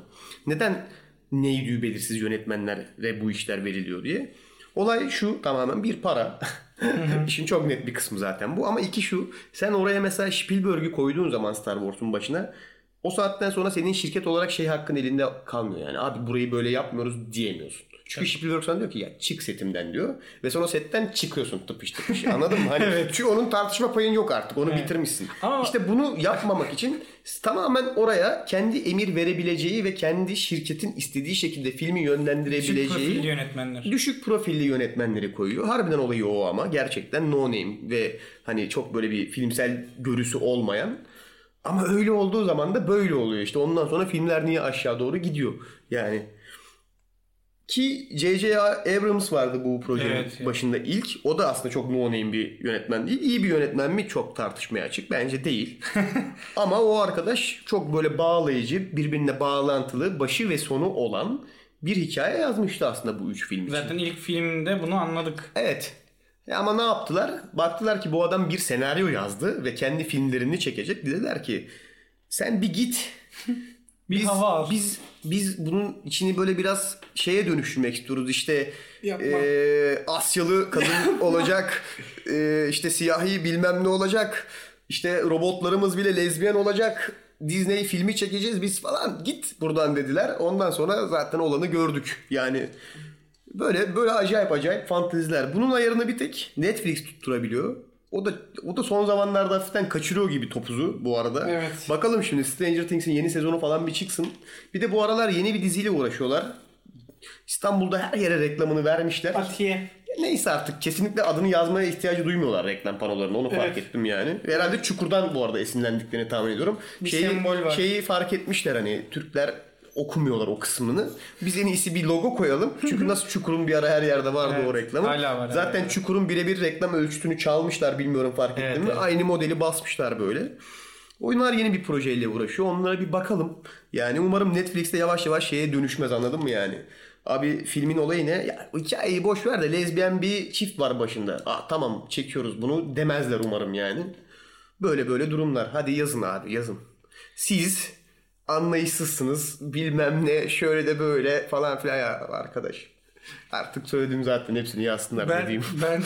Neden neydi belirsiz yönetmenlere bu işler veriliyor diye. Olay şu tamamen bir para. İşin çok net bir kısmı zaten bu. Ama iki şu sen oraya mesela Spielberg'ü koyduğun zaman Star Wars'un başına o saatten sonra senin şirket olarak şey hakkın elinde kalmıyor yani. Abi burayı böyle yapmıyoruz diyemiyorsun. Çünkü Spielberg sana diyor ki ya çık setimden diyor. Ve sonra setten çıkıyorsun tıpış tıpış. Anladın mı? Hani Çünkü onun tartışma payın yok artık. Onu bitirmişsin. Ama- İşte bunu yapmamak için tamamen oraya kendi emir verebileceği ve kendi şirketin istediği şekilde filmi yönlendirebileceği profilli yönetmenler. düşük profilli yönetmenleri koyuyor. Harbiden olayı o ama gerçekten no name ve hani çok böyle bir filmsel görüsü olmayan ama öyle olduğu zaman da böyle oluyor işte. Ondan sonra filmler niye aşağı doğru gidiyor? Yani ki J.J. Abrams vardı bu projenin Evet, evet. başında ilk. O da aslında çok no name bir yönetmen değil. İyi bir yönetmen mi? Çok tartışmaya açık. Bence değil. Ama o arkadaş çok böyle bağlayıcı, birbirine bağlantılı, başı ve sonu olan bir hikaye yazmıştı aslında bu üç film için. Zaten ilk filmde bunu anladık. Evet. E ama ne yaptılar? Baktılar ki bu adam bir senaryo yazdı ve kendi filmlerini çekecek. Dediler ki sen bir git. Bir biz, hava al. Biz biz bunun içini böyle biraz şeye dönüştürmek istiyoruz. İşte Yapma. e, Asyalı kadın olacak. E, işte siyahi bilmem ne olacak. İşte robotlarımız bile lezbiyen olacak. Disney filmi çekeceğiz biz falan. Git buradan dediler. Ondan sonra zaten olanı gördük. Yani Böyle böyle acayip acayip fanteziler. Bunun ayarını bir tek Netflix tutturabiliyor. O da o da son zamanlarda hafiften kaçırıyor gibi topuzu bu arada. Evet. Bakalım şimdi Stranger Things'in yeni sezonu falan bir çıksın. Bir de bu aralar yeni bir diziyle uğraşıyorlar. İstanbul'da her yere reklamını vermişler. Atiye. Neyse artık kesinlikle adını yazmaya ihtiyacı duymuyorlar reklam panolarında onu fark Evet. ettim yani. Herhalde Çukur'dan bu arada esinlendiklerini tahmin ediyorum. Bir şeyi, sembol var. Şeyi fark etmişler hani Türkler okumuyorlar o kısmını. Biz en iyisi bir logo koyalım. Çünkü nasıl Çukur'un bir ara her yerde vardı Evet, o reklamı. hala var, Zaten hala. Çukur'un birebir reklam ölçütünü çalmışlar bilmiyorum fark Evet, ettin mi? evet. Aynı modeli basmışlar böyle. Oyunlar yeni bir projeyle uğraşıyor. Onlara bir bakalım. Yani umarım Netflix'te yavaş yavaş şeye dönüşmez anladın mı yani? Abi filmin olayı ne? Ya hikayeyi boş ver de lezbiyen bir çift var başında. Aa, tamam çekiyoruz bunu demezler umarım yani. Böyle böyle durumlar. Hadi yazın abi yazın. Siz anlayışsızsınız bilmem ne şöyle de böyle falan filan ya arkadaş. Artık söyledim zaten hepsini yazsınlar Ben, dediğim. ben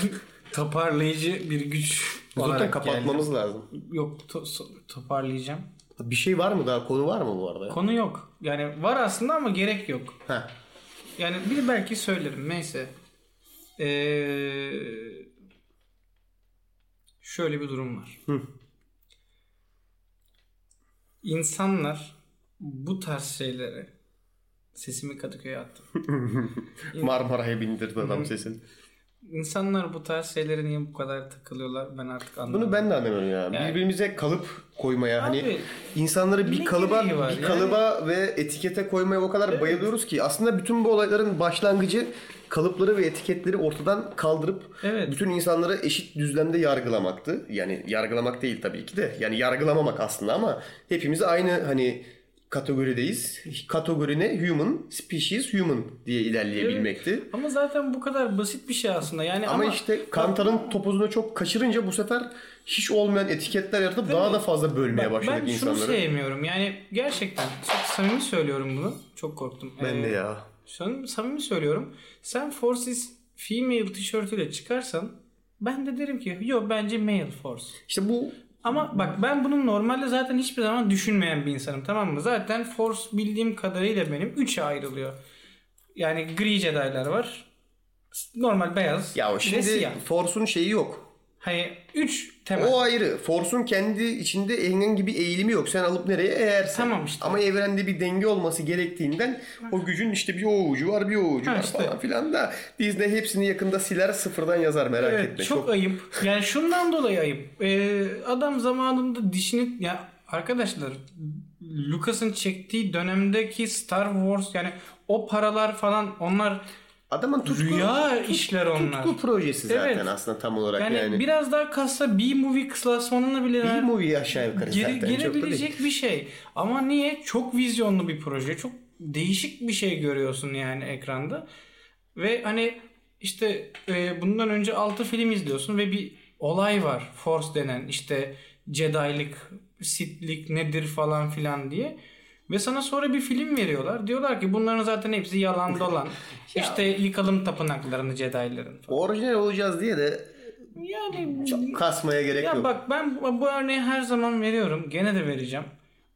toparlayıcı bir güç olarak kapatmamız lazım. geldim. Yok to- toparlayacağım. Bir şey var mı daha? Konu var mı bu arada? Konu yok. Yani var aslında ama gerek yok. Heh. Yani bir belki söylerim. Neyse. Ee, şöyle bir durum var. Hı. İnsanlar bu tarz şeylere sesimi Kadıköy'e attım. Marmara'ya bindirdi adam sesini. İnsanlar bu tarz şeylere niye bu kadar takılıyorlar ben artık anlamadım. Bunu ben de anlamıyorum ya. Yani- Birbirimize kalıp koymaya hani Abi, insanları bir kalıba bir yani? kalıba ve etikete koymaya o kadar bayılıyoruz ki aslında bütün bu olayların başlangıcı kalıpları ve etiketleri ortadan kaldırıp Evet. bütün insanları eşit düzlemde yargılamaktı. Yani yargılamak değil tabii ki de. Yani yargılamamak aslında ama hepimiz aynı hani kategorideyiz. Kategori ne? Human, species human diye ilerleyebilmekti. Ama zaten bu kadar basit bir şey aslında. Yani Ama, ama, işte kantarın topuzunu çok kaçırınca bu sefer hiç olmayan etiketler yaratıp daha da fazla bölmeye başladık ben şunu insanları. sevmiyorum. Yani gerçekten çok samimi söylüyorum bunu. Çok korktum. Ben de Ee, ya. Samimi, samimi söylüyorum. Sen Forces female tişörtüyle çıkarsan ben de derim ki yo bence male force. İşte bu Ama bak ben bunun normalde zaten hiçbir zaman düşünmeyen bir insanım tamam mı? Zaten Force bildiğim kadarıyla benim 3'e ayrılıyor. Yani gri Jedi'lar var. Normal beyaz. ya de şimdi siyah. Force'un şeyi yok. Hani 3 temel. O ayrı. Force'un kendi içinde herhangi bir eğilimi yok. Sen alıp nereye eğersen. Tamam işte. Ama evrende bir denge olması gerektiğinden o gücün işte bir o ucu var bir o ucu Ha var işte. falan filan da Disney hepsini yakında siler sıfırdan yazar merak Evet, etme. çok, ayıp. Yani şundan dolayı ayıp. Ee, adam zamanında dişini ya arkadaşlar Lucas'ın çektiği dönemdeki Star Wars yani o paralar falan onlar Adamın tutku, Rüya işler onlar. tutku projesi zaten Evet. aslında tam olarak yani, yani. biraz daha kassa B-movie klasmanına bile Bir movie aşağı yukarı geri, zaten. gelebilecek bir şey. Ama niye? Çok vizyonlu bir proje. Çok değişik bir şey görüyorsun yani ekranda. Ve hani işte e, bundan önce 6 film izliyorsun ve bir olay var. Force denen işte Jedi'lik, Sith'lik nedir falan filan diye. Ve sana sonra bir film veriyorlar. Diyorlar ki bunların zaten hepsi yalan dolan. işte yıkalım tapınaklarını Jedi'ların falan. Orijinal olacağız diye de Yani çok kasmaya gerek ya yok. bak ben bu örneği her zaman veriyorum. Gene de vereceğim.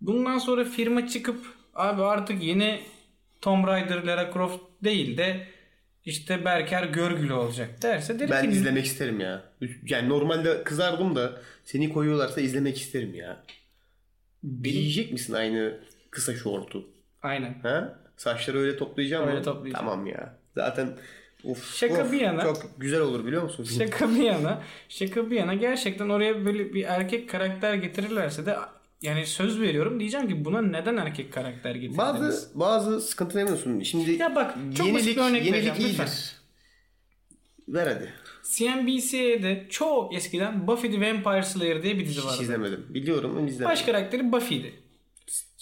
Bundan sonra firma çıkıp abi artık yeni Tomb Raider Lara Croft değil de işte Berker Görgülü olacak derse derim ben ki izlemek isterim ya. Yani normalde kızardım da seni koyuyorlarsa izlemek isterim ya. Giyecek misin aynı kısa şortu? aynen. Ha? Saçları öyle toplayacağım Öyle mı? toplayacağım. Tamam ya. Zaten of, Şaka of, bir yana. Çok güzel olur biliyor musun? Şaka bir yana, şaka bir yana gerçekten oraya böyle bir erkek karakter getirirlerse de yani söz veriyorum diyeceğim ki buna neden erkek karakter getirdiniz? Bazı bazı sıkıntı ne biliyorsun? Şimdi Ya bak, çok basit yenilik, bir örnek yenilik vereceğim, iyidir. Ver hadi. CNBC'de çok eskiden Buffy the Vampire Slayer diye bir dizi Hiç vardı. izlemedim. Biliyorum ama izlemedim. Baş karakteri Buffy'di.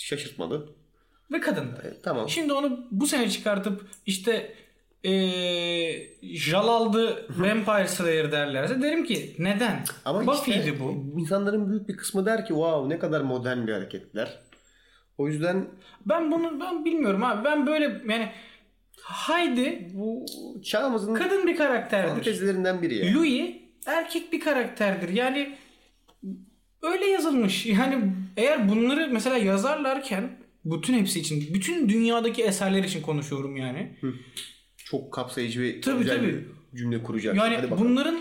Şaşırtmadı. Ve kadındı. E, tamam. Şimdi onu bu sene çıkartıp işte ee, Jalal'dı Vampire Slayer derlerse derim ki neden? Ama Buffy'di işte bu. insanların büyük bir kısmı der ki wow ne kadar modern bir hareketler. O yüzden Ben bunu ben bilmiyorum abi. Ben böyle yani Haydi bu çağımızın kadın bir karakterdir. fantezilerinden biri ya. Louis erkek bir karakterdir. Yani öyle yazılmış. Yani eğer bunları mesela yazarlarken bütün hepsi için, bütün dünyadaki eserler için konuşuyorum yani. Çok kapsayıcı ve Tabii, güzel tabii. bir cümle kuracak. Yani Hadi bakalım. bunların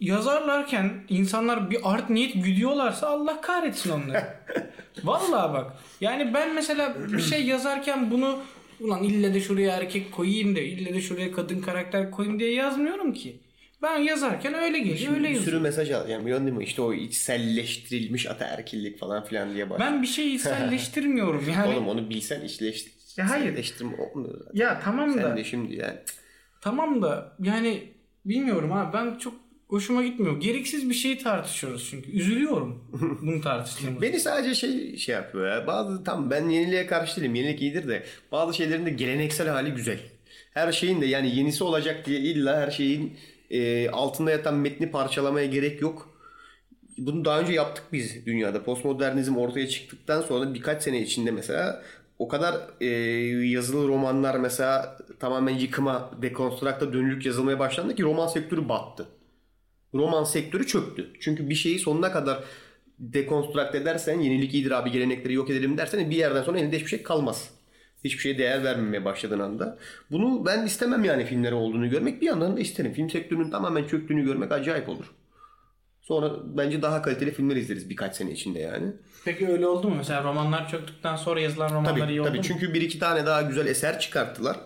yazarlarken insanlar bir art niyet güdüyorlarsa Allah kahretsin onları. Vallahi bak. Yani ben mesela bir şey yazarken bunu ulan ille de şuraya erkek koyayım da ille de şuraya kadın karakter koyayım diye yazmıyorum ki. Ben yazarken öyle geliyor öyle bir sürü mesaj al. Yani biliyorsun değil mi? İşte o içselleştirilmiş ataerkillik falan filan diye başlıyor. Ben bir şeyi içselleştirmiyorum yani. Oğlum onu bilsen içleş... Ya hayır. içselleştirme olmuyor zaten. Ya tamam da Sen de şimdi yani. tamam da yani bilmiyorum abi ben çok hoşuma gitmiyor. Gereksiz bir şeyi tartışıyoruz çünkü. Üzülüyorum bunu tartıştığımız. Beni sadece şey şey yapıyor ya. Bazı tam ben yeniliğe karşı değilim. Yenilik iyidir de bazı şeylerin de geleneksel hali güzel. Her şeyin de yani yenisi olacak diye illa her şeyin e, altında yatan metni parçalamaya gerek yok. Bunu daha önce yaptık biz dünyada. Postmodernizm ortaya çıktıktan sonra birkaç sene içinde mesela o kadar e, yazılı romanlar mesela tamamen yıkıma, dekonstrakta dönülük yazılmaya başlandı ki roman sektörü battı. Roman sektörü çöktü. Çünkü bir şeyi sonuna kadar dekonstrakt edersen, yenilik iyidir abi gelenekleri yok edelim dersen bir yerden sonra elinde hiçbir şey kalmaz. Hiçbir şeye değer vermemeye başladığın anda. Bunu ben istemem yani filmlere olduğunu görmek. Bir yandan da isterim. Film sektörünün tamamen çöktüğünü görmek acayip olur. Sonra bence daha kaliteli filmler izleriz birkaç sene içinde yani. Peki öyle oldu mu? Mesela romanlar çöktükten sonra yazılan romanlar Tabii, iyi oldu tabii. mu? Çünkü bir iki tane daha güzel eser çıkarttılar.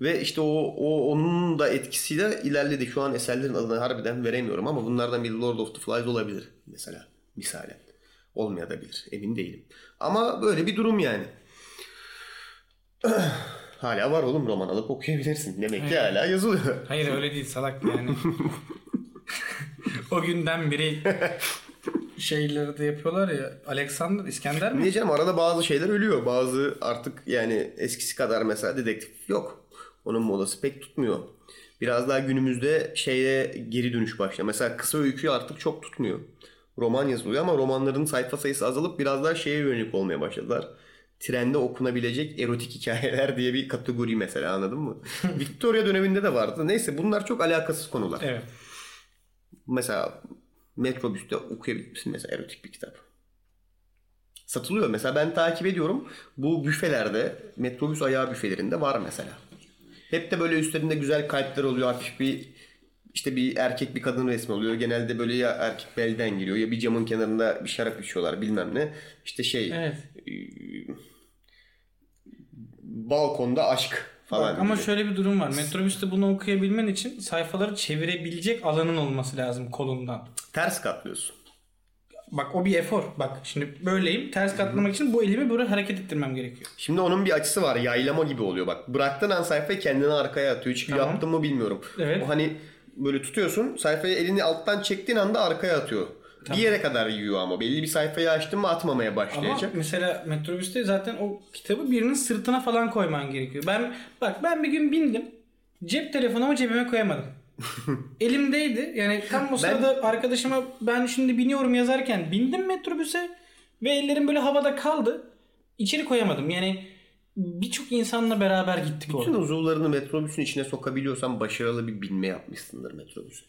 Ve işte o, o onun da etkisiyle ilerledi. Şu an eserlerin adını harbiden veremiyorum ama bunlardan biri Lord of the Flies olabilir mesela misalen. Olmayabilir. Emin değilim. Ama böyle bir durum yani. hala var oğlum roman alıp okuyabilirsin. Demek ki hala yazılıyor. Hayır öyle değil salak yani. o günden beri şeyleri de yapıyorlar ya. Alexander, İskender mi? Niye canım arada bazı şeyler ölüyor. Bazı artık yani eskisi kadar mesela dedektif yok. Onun modası pek tutmuyor. Biraz daha günümüzde şeye geri dönüş başlıyor. Mesela kısa öykü artık çok tutmuyor. Roman yazılıyor ama romanların sayfa sayısı azalıp biraz daha şeye yönelik olmaya başladılar. Trende okunabilecek erotik hikayeler diye bir kategori mesela anladın mı? Victoria döneminde de vardı. Neyse bunlar çok alakasız konular. Evet. Mesela metrobüste okuyabilir misin mesela erotik bir kitap? Satılıyor. Mesela ben takip ediyorum. Bu büfelerde, metrobüs ayağı büfelerinde var mesela. Hep de böyle üstlerinde güzel kalpler oluyor. Hafif bir işte bir erkek bir kadın resmi oluyor. Genelde böyle ya erkek belden giriyor ya bir camın kenarında bir şarap içiyorlar bilmem ne. İşte şey Evet. e, balkonda aşk falan. Bak, ama gibi. şöyle bir durum var. Metrobüste bunu okuyabilmen için sayfaları çevirebilecek alanın olması lazım kolundan. Ters katlıyorsun. Bak o bir efor. Bak şimdi böyleyim. Ters katlamak için bu elimi böyle hareket ettirmem gerekiyor. Şimdi onun bir açısı var. Yaylama gibi oluyor bak. Bıraktığın an sayfayı kendini arkaya atıyor. Hiç Tamam. yaptın mı bilmiyorum. Evet. O hani böyle tutuyorsun. Sayfayı elini alttan çektiğin anda arkaya atıyor. Bir yere kadar yiyor ama. Belli bir sayfayı açtın mı atmamaya Ama başlayacak. mesela metrobüste zaten o kitabı birinin sırtına falan koyman gerekiyor. Ben bak ben bir gün bindim. Cep telefonumu cebime koyamadım. Elimdeydi. Yani tam o sırada arkadaşıma ben şimdi biniyorum yazarken bindim metrobüse ve ellerim böyle havada kaldı. İçeri koyamadım. Yani birçok insanla beraber gittik Bütün orada. uzuvlarını metrobüsün içine sokabiliyorsan başarılı bir binme yapmışsındır metrobüse.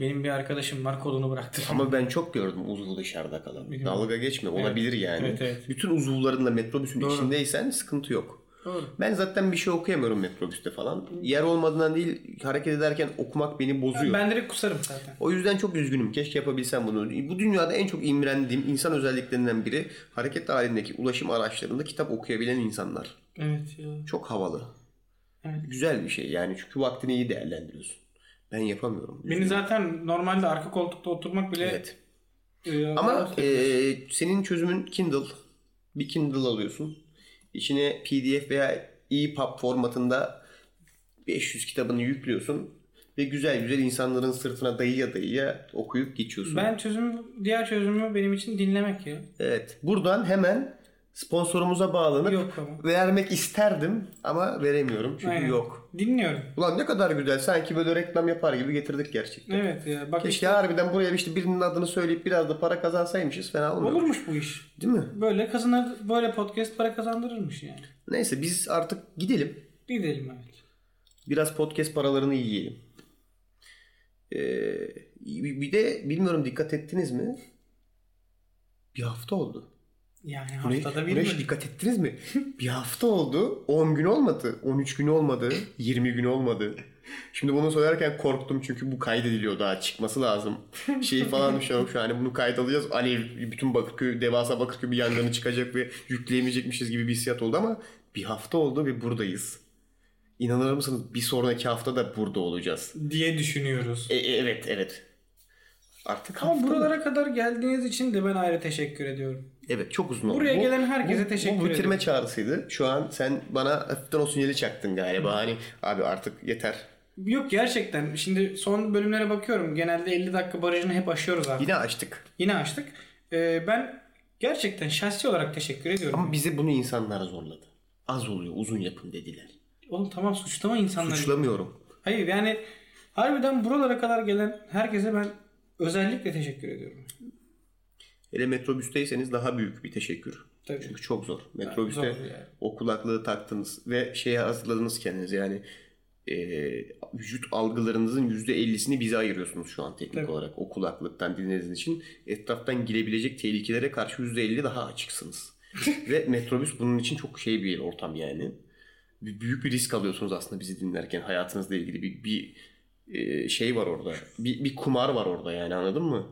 Benim bir arkadaşım var kolunu bıraktı. Ama ben çok gördüm uzvu dışarıda kalan. Dalga geçme olabilir yani. Evet, evet. Bütün uzuvlarınla metrobüsün içindeysen sıkıntı yok. Doğru. Ben zaten bir şey okuyamıyorum metrobüste falan. Yer olmadığından değil hareket ederken okumak beni bozuyor. Ben direkt kusarım zaten. O yüzden çok üzgünüm. Keşke yapabilsem bunu. Bu dünyada en çok imrendiğim insan özelliklerinden biri hareket halindeki ulaşım araçlarında kitap okuyabilen insanlar. Evet ya. Çok havalı. Evet. Güzel bir şey yani çünkü vaktini iyi değerlendiriyorsun. Ben yapamıyorum. Beni zaten normalde arka koltukta oturmak bile Evet. e, Ama e, senin çözümün Kindle. Bir Kindle alıyorsun. İçine PDF veya EPUB formatında 500 kitabını yüklüyorsun ve güzel güzel insanların sırtına dayıya dayıya okuyup geçiyorsun. ben çözümü diğer çözümü benim için dinlemek ya. Evet. Buradan hemen sponsorumuza bağlanıp Yok ama. vermek isterdim ama veremiyorum çünkü Aynen. yok. Dinliyorum. Ulan ne kadar güzel. Sanki böyle reklam yapar gibi getirdik gerçekten. Evet ya. Bak Keşke işte harbiden buraya işte birinin adını söyleyip biraz da para kazansaymışız fena olmuyor. olurmuş bu iş. Değil mi? Böyle kazanır, böyle podcast para kazandırırmış yani. Neyse biz artık gidelim. Gidelim evet. Biraz podcast paralarını yiyelim. Ee, bir de bilmiyorum dikkat ettiniz mi? Bir hafta oldu. Yani haftada bir bölüm. dikkat ettiniz mi? bir hafta oldu. 10 gün olmadı. 13 gün olmadı. 20 gün olmadı. Şimdi bunu söylerken korktum çünkü bu kaydediliyor daha çıkması lazım. Şeyi falan düşünüyorum şu an hani bunu kaydalacağız. Alev bütün Bakırköy, devasa Bakırköy bir yangını çıkacak ve yükleyemeyecekmişiz gibi bir hissiyat oldu ama bir hafta oldu ve buradayız. İnanır mısınız bir sonraki hafta da burada olacağız. diye düşünüyoruz. E, e, evet evet. Artık Ama hafta mı? buralara kadar geldiğiniz için de ben ayrı teşekkür ediyorum. Evet çok uzun oldu. Buraya Bu- gelen herkese bu, teşekkür Bu bitirme ediyorum. çağrısıydı. Şu an sen bana hafiften o sinyali çaktın galiba. Hani abi artık yeter. Yok gerçekten. Şimdi son bölümlere bakıyorum. Genelde 50 dakika barajını hep aşıyoruz artık. Yine açtık. Yine açtık. Ee, ben gerçekten şahsi olarak teşekkür ediyorum. Ama bize bunu insanlar zorladı. Az oluyor uzun yapın dediler. Oğlum tamam suçlama insanları. Suçlamıyorum. Hayır yani harbiden buralara kadar gelen herkese ben özellikle teşekkür ediyorum. Hele metrobüsteyseniz daha büyük bir teşekkür. Tabii. Çünkü çok zor. Metrobüste zor yani. o kulaklığı taktınız ve şeye hazırladınız kendinizi yani e, vücut algılarınızın %50'sini bize ayırıyorsunuz şu an teknik Tabii. olarak o kulaklıktan dinlediğiniz için etraftan girebilecek tehlikelere karşı %50 daha açıksınız. ve metrobüs bunun için çok şey bir ortam yani. Bir- Büyük bir risk alıyorsunuz aslında bizi dinlerken hayatınızla ilgili bir, bir e, şey var orada. Bir, bir kumar var orada yani anladın mı?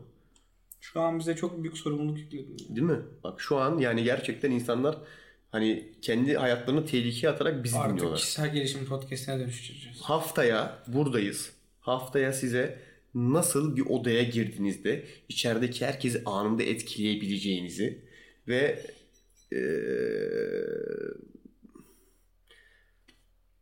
Şu an bize çok büyük sorumluluk yükledin. Değil mi? Bak şu an yani gerçekten insanlar hani kendi hayatlarını tehlikeye atarak bizi Artık dinliyorlar. kişisel gelişim podcastine dönüştüreceğiz. Haftaya buradayız. Haftaya size nasıl bir odaya girdiğinizde içerideki herkesi anında etkileyebileceğinizi ve eee,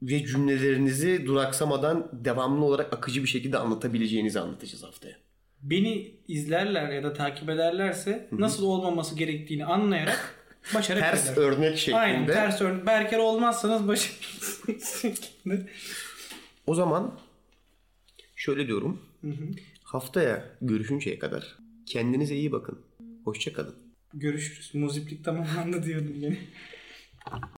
ve cümlelerinizi duraksamadan devamlı olarak akıcı bir şekilde anlatabileceğinizi anlatacağız haftaya. Beni izlerler ya da takip ederlerse nasıl olmaması gerektiğini anlayarak başarabilirler. Ters örnek şeklinde. Aynen ters örnek. Berker olmazsanız şeklinde. O zaman şöyle diyorum. Haftaya görüşünceye kadar kendinize iyi bakın. Hoşça kalın. Görüşürüz. Muziplik tamamlandı diyordum beni.